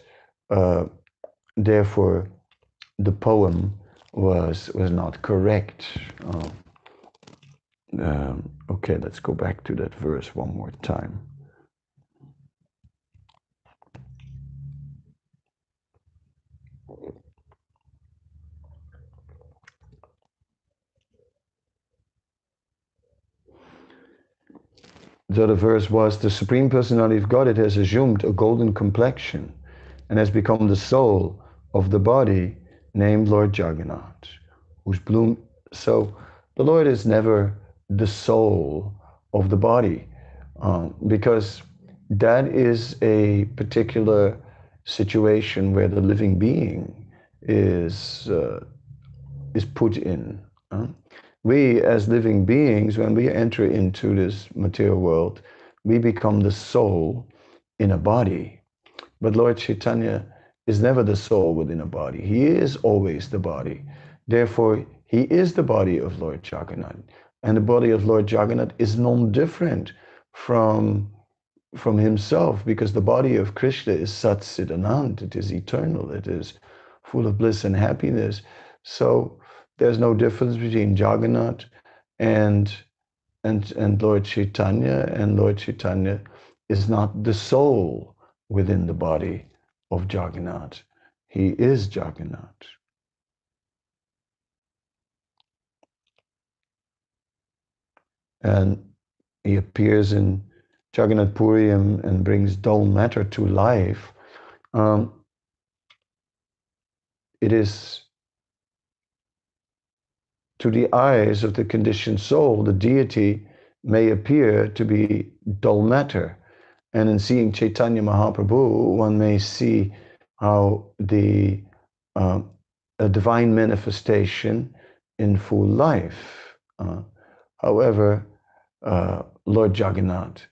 uh, therefore the poem was was not correct. Um, um, okay, let's go back to that verse one more time. So The verse was the Supreme Personality of God, it has assumed a golden complexion and has become the soul of the body named Lord Jagannath, whose bloom. So the Lord is never the soul of the body um, because that is a particular situation where the living being is uh, is put in. We as living beings, when we enter into this material world, we become the soul in a body. But Lord Chaitanya is never the soul within a body. He is always the body. Therefore, he is the body of Lord Jagannath. And the body of Lord Jagannath is non-different from, from himself because the body of Krishna is Sat Anand. It is eternal. It is full of bliss and happiness. So there's no difference between Jagannath and and and Lord Chaitanya, and Lord Chaitanya is not the soul within the body of Jagannath. He is Jagannath. And he appears in Jagannath Puri and, and brings dull matter to life. Um, it is to the eyes of the conditioned soul, the deity may appear to be dull matter. And in seeing Chaitanya Mahaprabhu, one may see how the uh, a divine manifestation in full life. Uh, however, uh, Lord Jagannath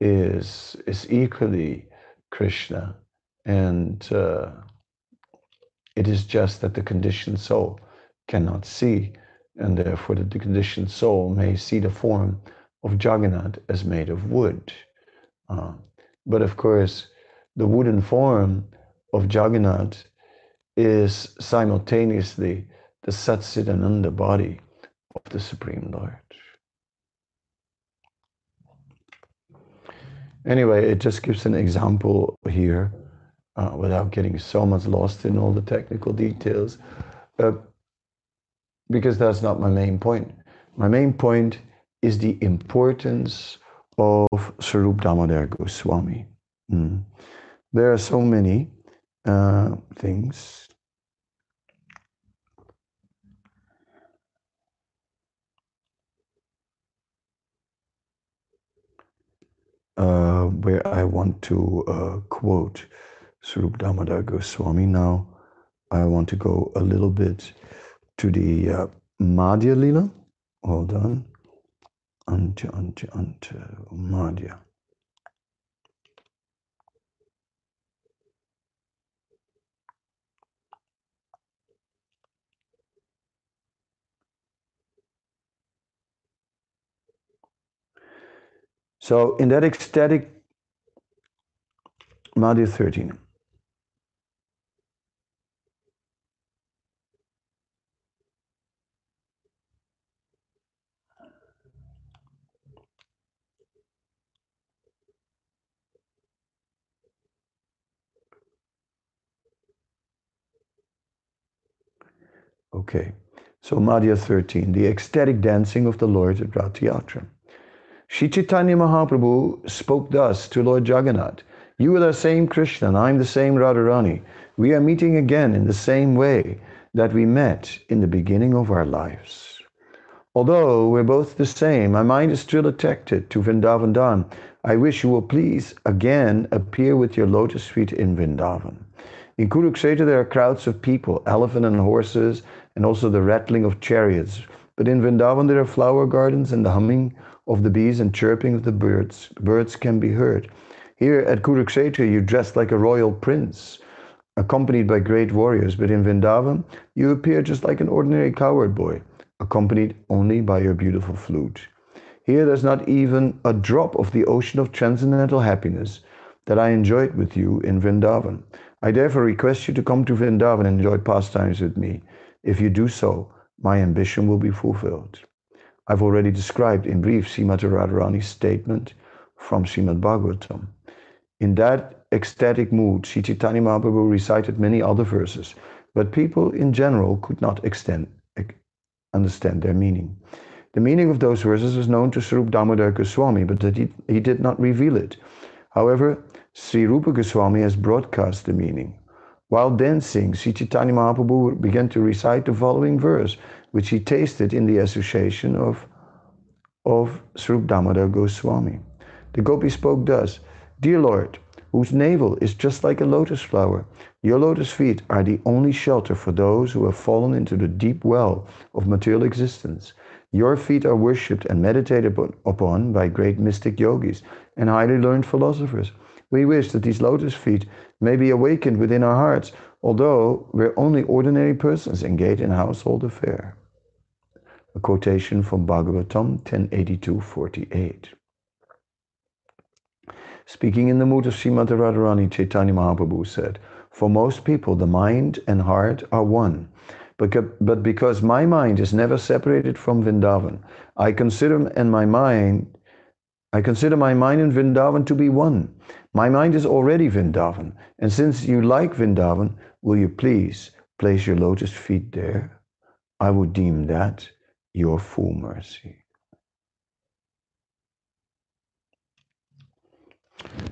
is is equally Krishna, and uh, it is just that the conditioned soul cannot see, and therefore the conditioned soul may see the form of Jagannath as made of wood. Uh, but of course, the wooden form of Jagannath is simultaneously the Satchidananda body of the Supreme Lord. Anyway, it just gives an example here uh, without getting so much lost in all the technical details, uh, because that's not my main point. My main point is the importance of Swarup Damodar Goswami. Mm. There are so many uh, things. Uh, where I want to uh, quote Swarup Damodar Goswami. Now, I want to go a little bit to the uh, Madhya Lila. Hold on. Ante, ante, ante, Madhya. So in that ecstatic Madhya 13, Okay, so Madhya 13, the ecstatic dancing of the Lord at Rath Yatra. Sri Chaitanya Mahaprabhu spoke thus to Lord Jagannath You are the same Krishna, and I'm the same Radharani. We are meeting again in the same way that we met in the beginning of our lives. Although we're both the same, my mind is still attracted to Vrindavan. I wish you will please again appear with your lotus feet in Vrindavan. In Kurukshetra, there are crowds of people, elephant and horses, and also the rattling of chariots. But in Vrindavan, there are flower gardens and the humming of the bees and chirping of the birds. Birds can be heard. Here at Kurukshetra, you dress like a royal prince, accompanied by great warriors. But in Vrindavan, you appear just like an ordinary coward boy, accompanied only by your beautiful flute. Here, there's not even a drop of the ocean of transcendental happiness that I enjoyed with you in Vrindavan. I therefore request you to come to Vrindavan and enjoy pastimes with me. If you do so, my ambition will be fulfilled. I've already described in brief Srimati Radharani's statement from Srimad Bhagavatam. In that ecstatic mood, Sri Chaitanya Mahaprabhu recited many other verses, but people in general could not extend, understand their meaning. The meaning of those verses is known to Swarup Damodar Goswami, but he, he did not reveal it. However, Sri Rupa Goswami has broadcast the meaning. While dancing, Sri Chaitanya Mahaprabhu began to recite the following verse, which he tasted in the association of, of Swarup Damodar Goswami. The gopi spoke thus, Dear Lord, whose navel is just like a lotus flower, your lotus feet are the only shelter for those who have fallen into the deep well of material existence. Your feet are worshipped and meditated upon by great mystic yogis and highly learned philosophers. We wish that these lotus feet may be awakened within our hearts, although we're only ordinary persons engaged in household affair. A quotation from Bhagavatam 1082.48. Speaking in the mood of Srimati Radharani, Chaitanya Mahaprabhu said, For most people, the mind and heart are one. But because my mind is never separated from Vrindavan, I consider and my mind I consider my mind and Vrindavan to be one. My mind is already Vrindavan, and since you like Vrindavan, will you please place your lotus feet there? I would deem that your full mercy.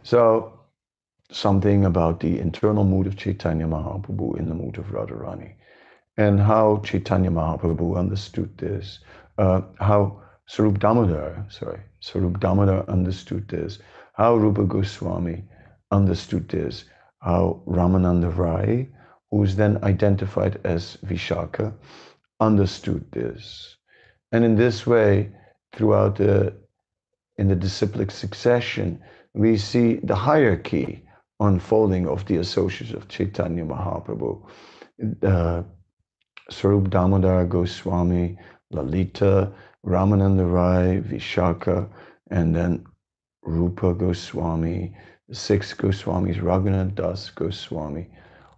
So, something about the internal mood of Chaitanya Mahaprabhu in the mood of Radharani, and how Chaitanya Mahaprabhu understood this, uh, how Swarup Damodar, sorry, Swarup Damodar understood this, how Rupa Goswami understood this, how Ramananda Rai, who is then identified as Vishaka, understood this. And in this way, throughout the in the disciplic succession, we see the hierarchy unfolding of the associates of Chaitanya Mahaprabhu. Uh, Swarup Damodar Goswami, Lalita, Ramananda Rai, Vishaka, and then Rupa Goswami, six Goswamis, Raghunath Das Goswami,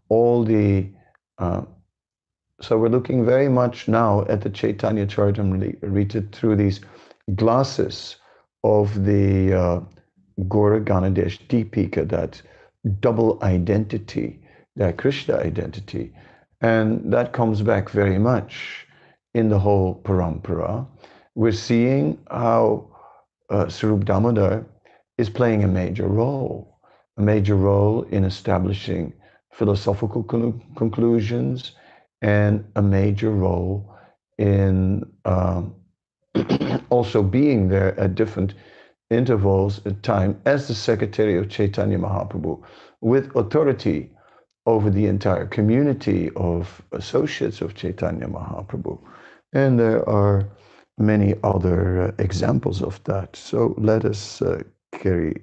all the uh, so we're looking very much now at the Chaitanya Charitamrita through these glasses of the uh, Gaura Ganadesh Deepika, that double identity, that Krishna identity. And that comes back very much in the whole parampara. We're seeing how uh, Swarup Damodar is playing a major role, a major role in establishing philosophical conclusions and a major role in um, also being there at different intervals of time as the secretary of Chaitanya Mahaprabhu with authority over the entire community of associates of Chaitanya Mahaprabhu. And there are many other uh, examples of that. So let us uh, carry,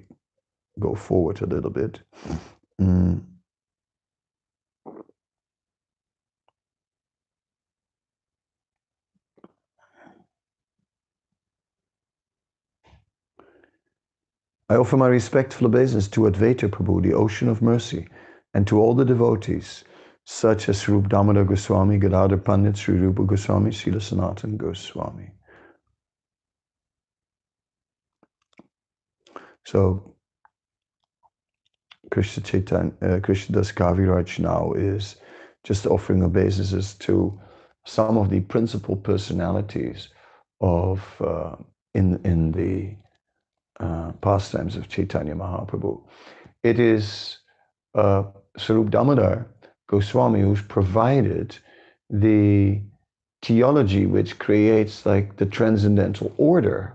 go forward a little bit. Mm. I offer my respectful obeisance to Advaita Prabhu, the ocean of mercy, and to all the devotees, such as Rup Damodar Goswami, Gadadhar Pandit, Sri Rupa Goswami, Srila Sanatan Goswami. So, Krishna Chaitanya, uh, Krishna Das Kaviraj now is just offering obeisances to some of the principal personalities of uh, in in the uh, pastimes of Chaitanya Mahaprabhu. It is uh, Swarup Damodar Goswami who's provided the theology which creates like the transcendental order.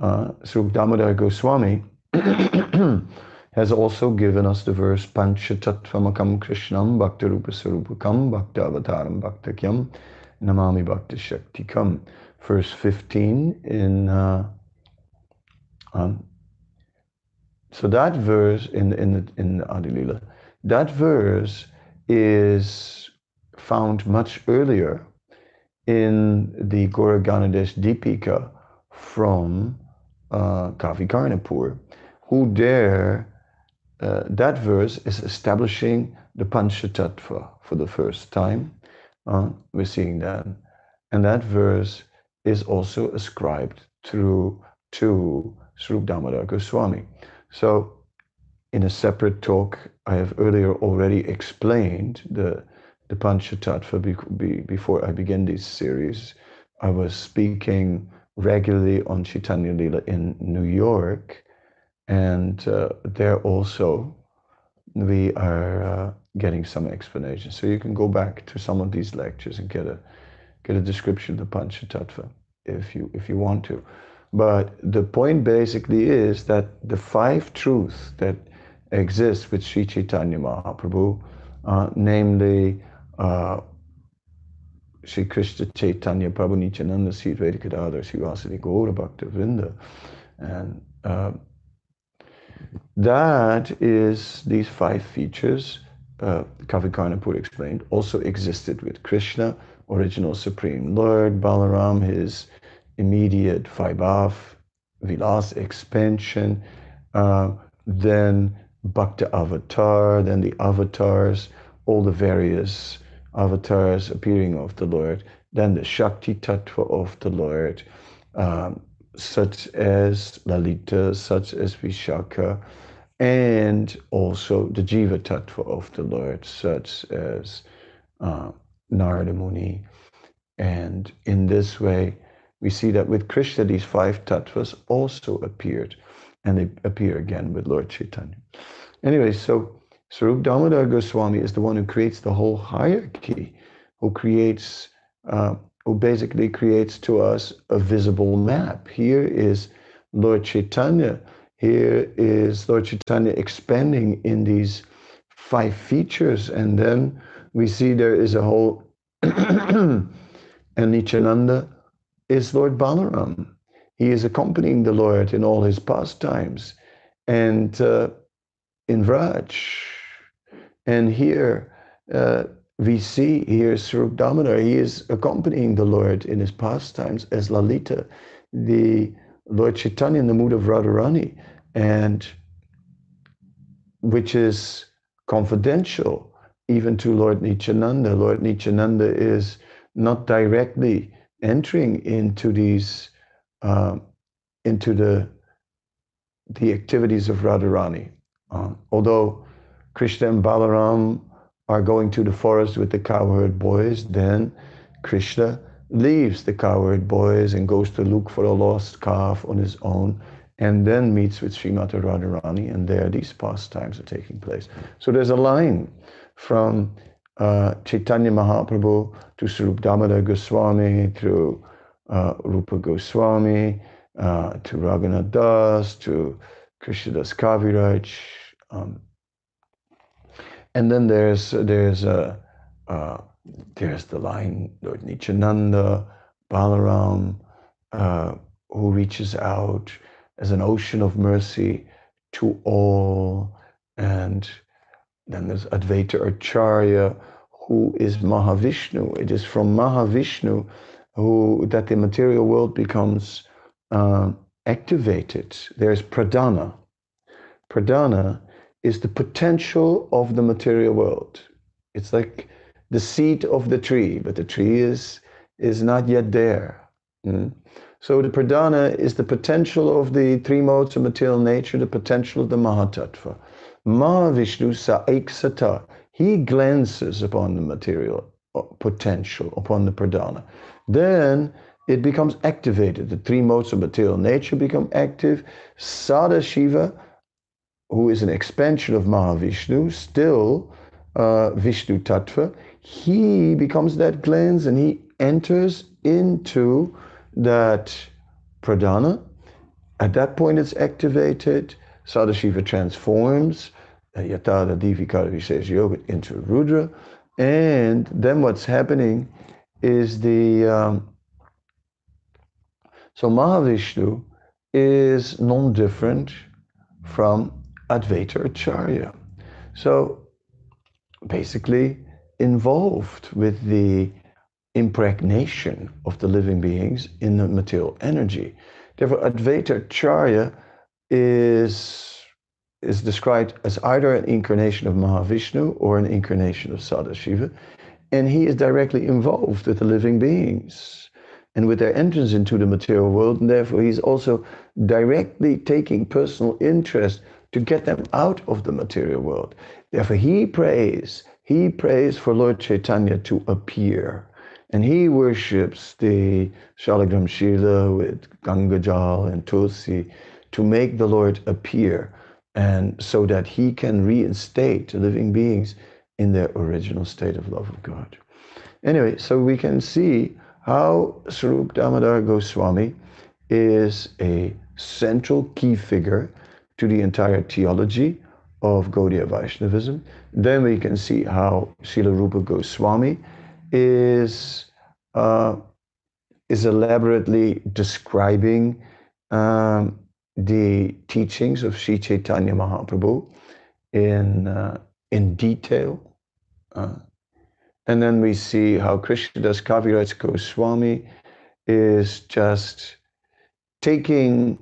Uh, Swarup Damodar Goswami has also given us the verse Panchatattvamakam Krishnam Bhaktarupa Sarupakam Bhaktavataram Bhaktakyam Namami Bhakta Shaktikam. Verse 15 in uh, um, so that verse in in the, in Adilila, that verse is found much earlier in the Gaura Ganoddesha Dipika from uh, Kavi Karnapur, who there, uh, that verse is establishing the Panchatattva for the first time. Uh, we're seeing that. And that verse is also ascribed through to Swarup Damodar Goswami. So in a separate talk, I have earlier already explained the, the Panchatattva be, before I begin this series. I was speaking regularly on Chaitanya Lila in New York, and uh, there also we are uh, getting some explanation. So you can go back to some of these lectures and get a get a description of the Panchatattva if you if you want to. But the point basically is that the five truths that exist with Sri Chaitanya Mahaprabhu, uh, namely uh, Sri Krishna Chaitanya Prabhu Nityananda Sri Advaita Gadadhar Sri Vasadi Gaura Bhakta Vrinda. And uh, that is these five features, uh, Kavi Karnapur explained, also existed with Krishna, original Supreme Lord, Balaram, his immediate Vaibhav, Vilas expansion, uh, then Bhakta Avatar, then the avatars, all the various avatars appearing of the Lord, then the Shakti Tattva of the Lord, um, such as Lalita, such as Vishaka, and also the Jiva Tattva of the Lord, such as uh, Narada Muni. And in this way, we see that with Krishna, these five tattvas also appeared, and they appear again with Lord Chaitanya. Anyway, so Swarup Damodar Goswami is the one who creates the whole hierarchy, who creates uh, who basically creates to us a visible map. Here is Lord Chaitanya. Here is Lord Chaitanya expanding in these five features. And then we see there is a whole, and Nityananda is Lord Balaram. He is accompanying the Lord in all his pastimes. And uh, in Vraj, and here, uh, we see here Damodar, he is accompanying the Lord in his pastimes as Lalita, the Lord Chaitanya in the mood of Radharani, and which is confidential even to Lord Nityananda. Lord Nityananda is not directly entering into these, uh, into the the activities of Radharani. Uh, although Krishna and Balaram are going to the forest with the cowherd boys, then Krishna leaves the cowherd boys and goes to look for a lost calf on his own and then meets with Srimati Radharani and there these pastimes are taking place. So there's a line from uh, Chaitanya Mahaprabhu to Swarup Damodar Goswami through uh, Rupa Goswami uh, to Raghunath Das to Krishnadas Kaviraj. Um, and then there's there's a uh, there's the line Lord Nityananda, Balaram, uh, who reaches out as an ocean of mercy to all, and then there's Advaita Acharya, who is Mahavishnu. It is from Mahavishnu who that the material world becomes uh, activated. There's pradhana. Pradhana is the potential of the material world. It's like the seed of the tree, but the tree is, is not yet there. Mm? So the pradhana is the potential of the three modes of material nature, the potential of the Mahatattva. Mahavishnu Saiksata, he glances upon the material uh, potential, upon the pradhana. Then it becomes activated. The three modes of material nature become active. Sada Shiva who is an expansion of Mahavishnu, still uh, Vishnu Tattva, he becomes that glance and he enters into that pradhana. At that point, it's activated. Sadashiva transforms uh, Yatada Divikara Vishesh Yoga into Rudra. And then what's happening is the. Um, so Mahavishnu is non different from Advaita Acharya. So basically involved with the impregnation of the living beings in the material energy. Therefore, Advaita Acharya is, is described as either an incarnation of Mahavishnu or an incarnation of Sadashiva, and he is directly involved with the living beings and with their entrance into the material world, and therefore he's also directly taking personal interest to get them out of the material world. Therefore, he prays, he prays for Lord Chaitanya to appear. And he worships the Shalagram Shila with Gangajal and Tulsi to make the Lord appear and so that he can reinstate living beings in their original state of love of God. Anyway, so we can see how Swarup Damodar Goswami is a central key figure to the entire theology of Gaudiya Vaishnavism. Then we can see how Srila Rupa Goswami is, uh, is elaborately describing um, the teachings of Sri Chaitanya Mahaprabhu in, uh, in detail. Uh, and then we see how Krishnadas Kaviraj Goswami is just taking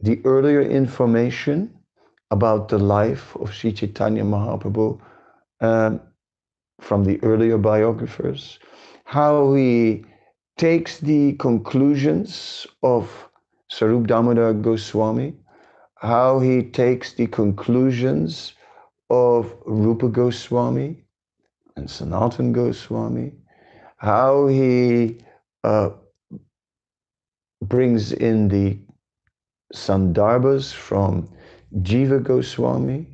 the earlier information about the life of Sri Chaitanya Mahaprabhu um, from the earlier biographers, how he takes the conclusions of Swarup Damodar Goswami, how he takes the conclusions of Rupa Goswami and Sanatan Goswami, how he uh, brings in the Sandarbhas from Jiva Goswami,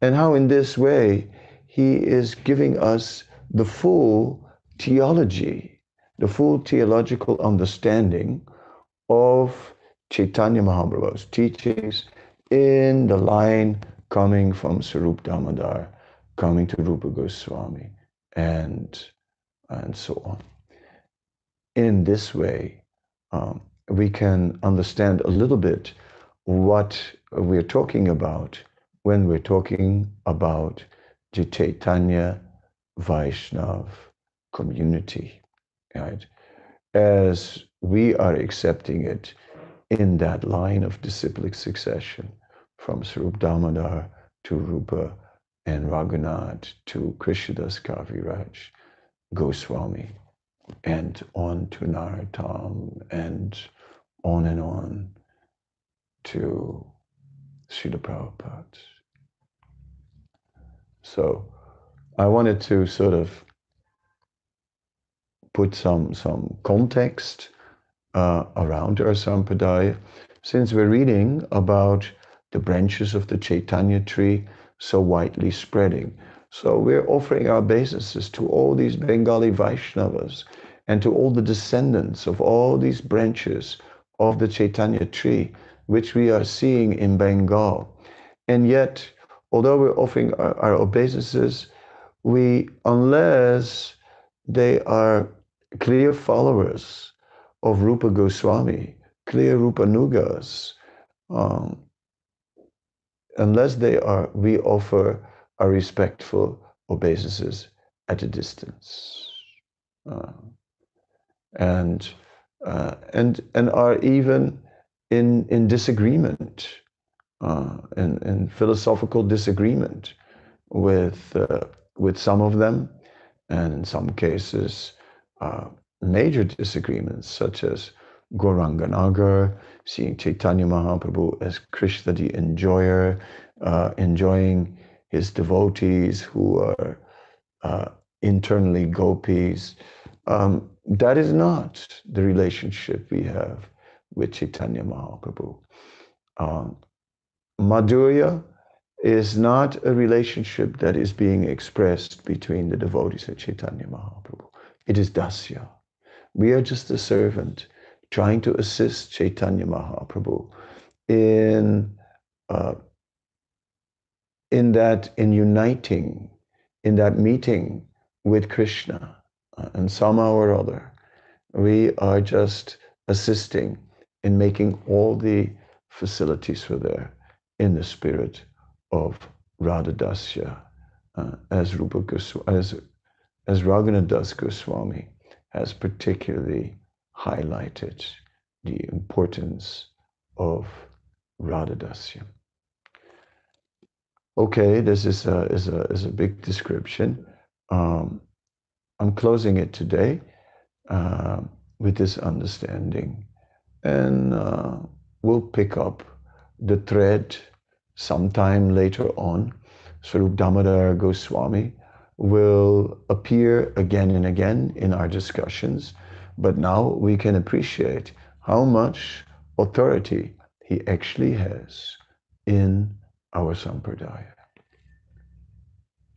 and how in this way he is giving us the full theology, the full theological understanding of Chaitanya Mahaprabhu's teachings in the line coming from Swarup Damodar, coming to Rupa Goswami, and, and so on. In this way, um, we can understand a little bit what we're talking about when we're talking about the Chaitanya Vaishnav community, right? As we are accepting it in that line of disciplic succession from Swarup Damodar to Rupa and Raghunath to Krishnadas Kaviraj Goswami and on to Narottam and on and on to Srila Prabhupada. So I wanted to sort of put some, some context uh, around our since we're reading about the branches of the Chaitanya tree so widely spreading. So we're offering our obeisances to all these Bengali Vaishnavas and to all the descendants of all these branches of the Chaitanya tree, which we are seeing in Bengal. And yet, although we're offering our, our obeisances, we, unless they are clear followers of Rupa Goswami, clear Rupanugas, um, unless they are, we offer our respectful obeisances at a distance. Uh, and, uh, and, and are even in, in disagreement, uh, in, in philosophical disagreement with, uh, with some of them, and in some cases, uh, major disagreements, such as Gauranga seeing Chaitanya Mahaprabhu as Krishna the enjoyer, uh, enjoying his devotees who are uh, internally gopis. Um, that is not the relationship we have with Chaitanya Mahaprabhu. Um, Madhurya is not a relationship that is being expressed between the devotees of Chaitanya Mahaprabhu. It is dasya. We are just a servant trying to assist Chaitanya Mahaprabhu in uh, in that in uniting in that meeting with Krishna uh, and somehow or other we are just assisting in making all the facilities for there in the spirit of Radha Dasya uh, as Rupa Goswami, as as Raghunath Das Goswami has particularly highlighted the importance of Radhadasya. Okay, this is a, is a, is a big description. Um, I'm closing it today uh, with this understanding. And uh, we'll pick up the thread sometime later on. Swarup Damodar Goswami will appear again and again in our discussions, but now we can appreciate how much authority he actually has in our sampradaya.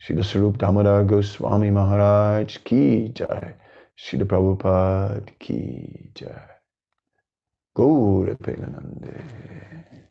Srila Swarup Damodar Goswami Maharaj ki jai. Srila Prabhupada ki jai. Gaura Premanande.